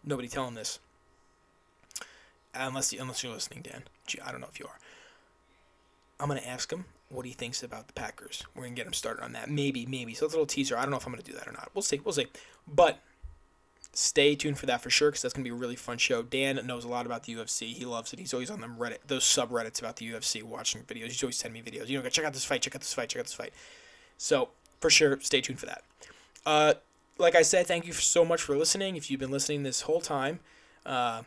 Nobody tell him this. Unless you, unless you're listening, Dan. I don't know if you are. I'm gonna ask him what he thinks about the Packers. We're gonna get him started on that. Maybe, maybe. So it's a little teaser. I don't know if I'm gonna do that or not. We'll see. We'll see. But stay tuned for that for sure because that's gonna be a really fun show. Dan knows a lot about the UFC. He loves it. He's always on them Reddit, those subreddits about the UFC, watching videos. He's always sending me videos. You know, go check out this fight. Check out this fight. Check out this fight. So for sure, stay tuned for that. Uh, like I said, thank you so much for listening. If you've been listening this whole time, uh,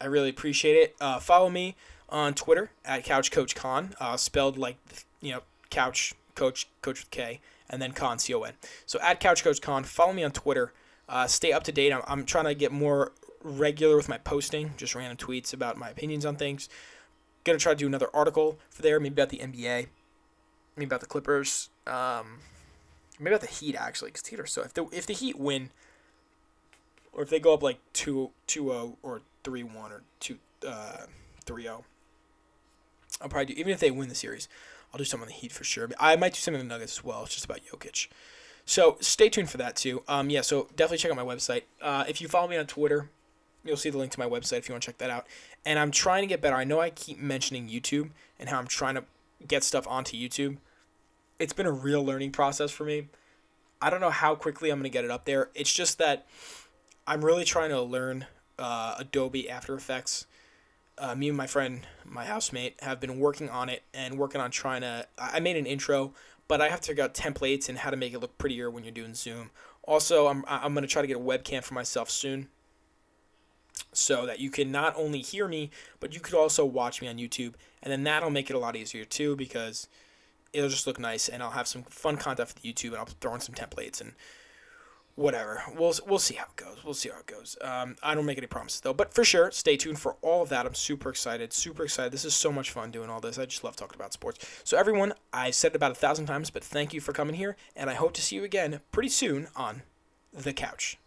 I really appreciate it. Uh, follow me on Twitter at Couch Coach Con, uh, spelled like you know Couch Coach Coach with K, and then Con C O N. So at Couch Coach Con, follow me on Twitter. Uh, stay up to date. I'm, I'm trying to get more regular with my posting, just random tweets about my opinions on things. Gonna try to do another article for there, maybe about the NBA, maybe about the Clippers. Um, maybe about the Heat actually, because Heat are so if the if the Heat win, or if they go up like 2 2-0 or three one or two uh, 3-0, I'll probably do even if they win the series, I'll do something on the Heat for sure. I might do something on the Nuggets as well. It's just about Jokic. So stay tuned for that too. Um, yeah, so definitely check out my website. Uh, if you follow me on Twitter, you'll see the link to my website if you want to check that out. And I'm trying to get better. I know I keep mentioning YouTube and how I'm trying to get stuff onto YouTube it's been a real learning process for me. I don't know how quickly I'm going to get it up there. It's just that I'm really trying to learn uh, Adobe After Effects uh, me and my friend, my housemate, have been working on it and working on trying to. I made an intro, but I have to figure out templates and how to make it look prettier when you're doing Zoom. Also, I'm I'm gonna try to get a webcam for myself soon, so that you can not only hear me, but you could also watch me on YouTube, and then that'll make it a lot easier too because it'll just look nice, and I'll have some fun content for the YouTube, and I'll throw in some templates and whatever. We'll we'll see how it goes. We'll see how it goes. Um, I don't make any promises though, but for sure, stay tuned for all of that. I'm super excited, super excited. This is so much fun doing all this. I just love talking about sports. So everyone, I said it about a thousand times, but thank you for coming here, and I hope to see you again pretty soon on the couch.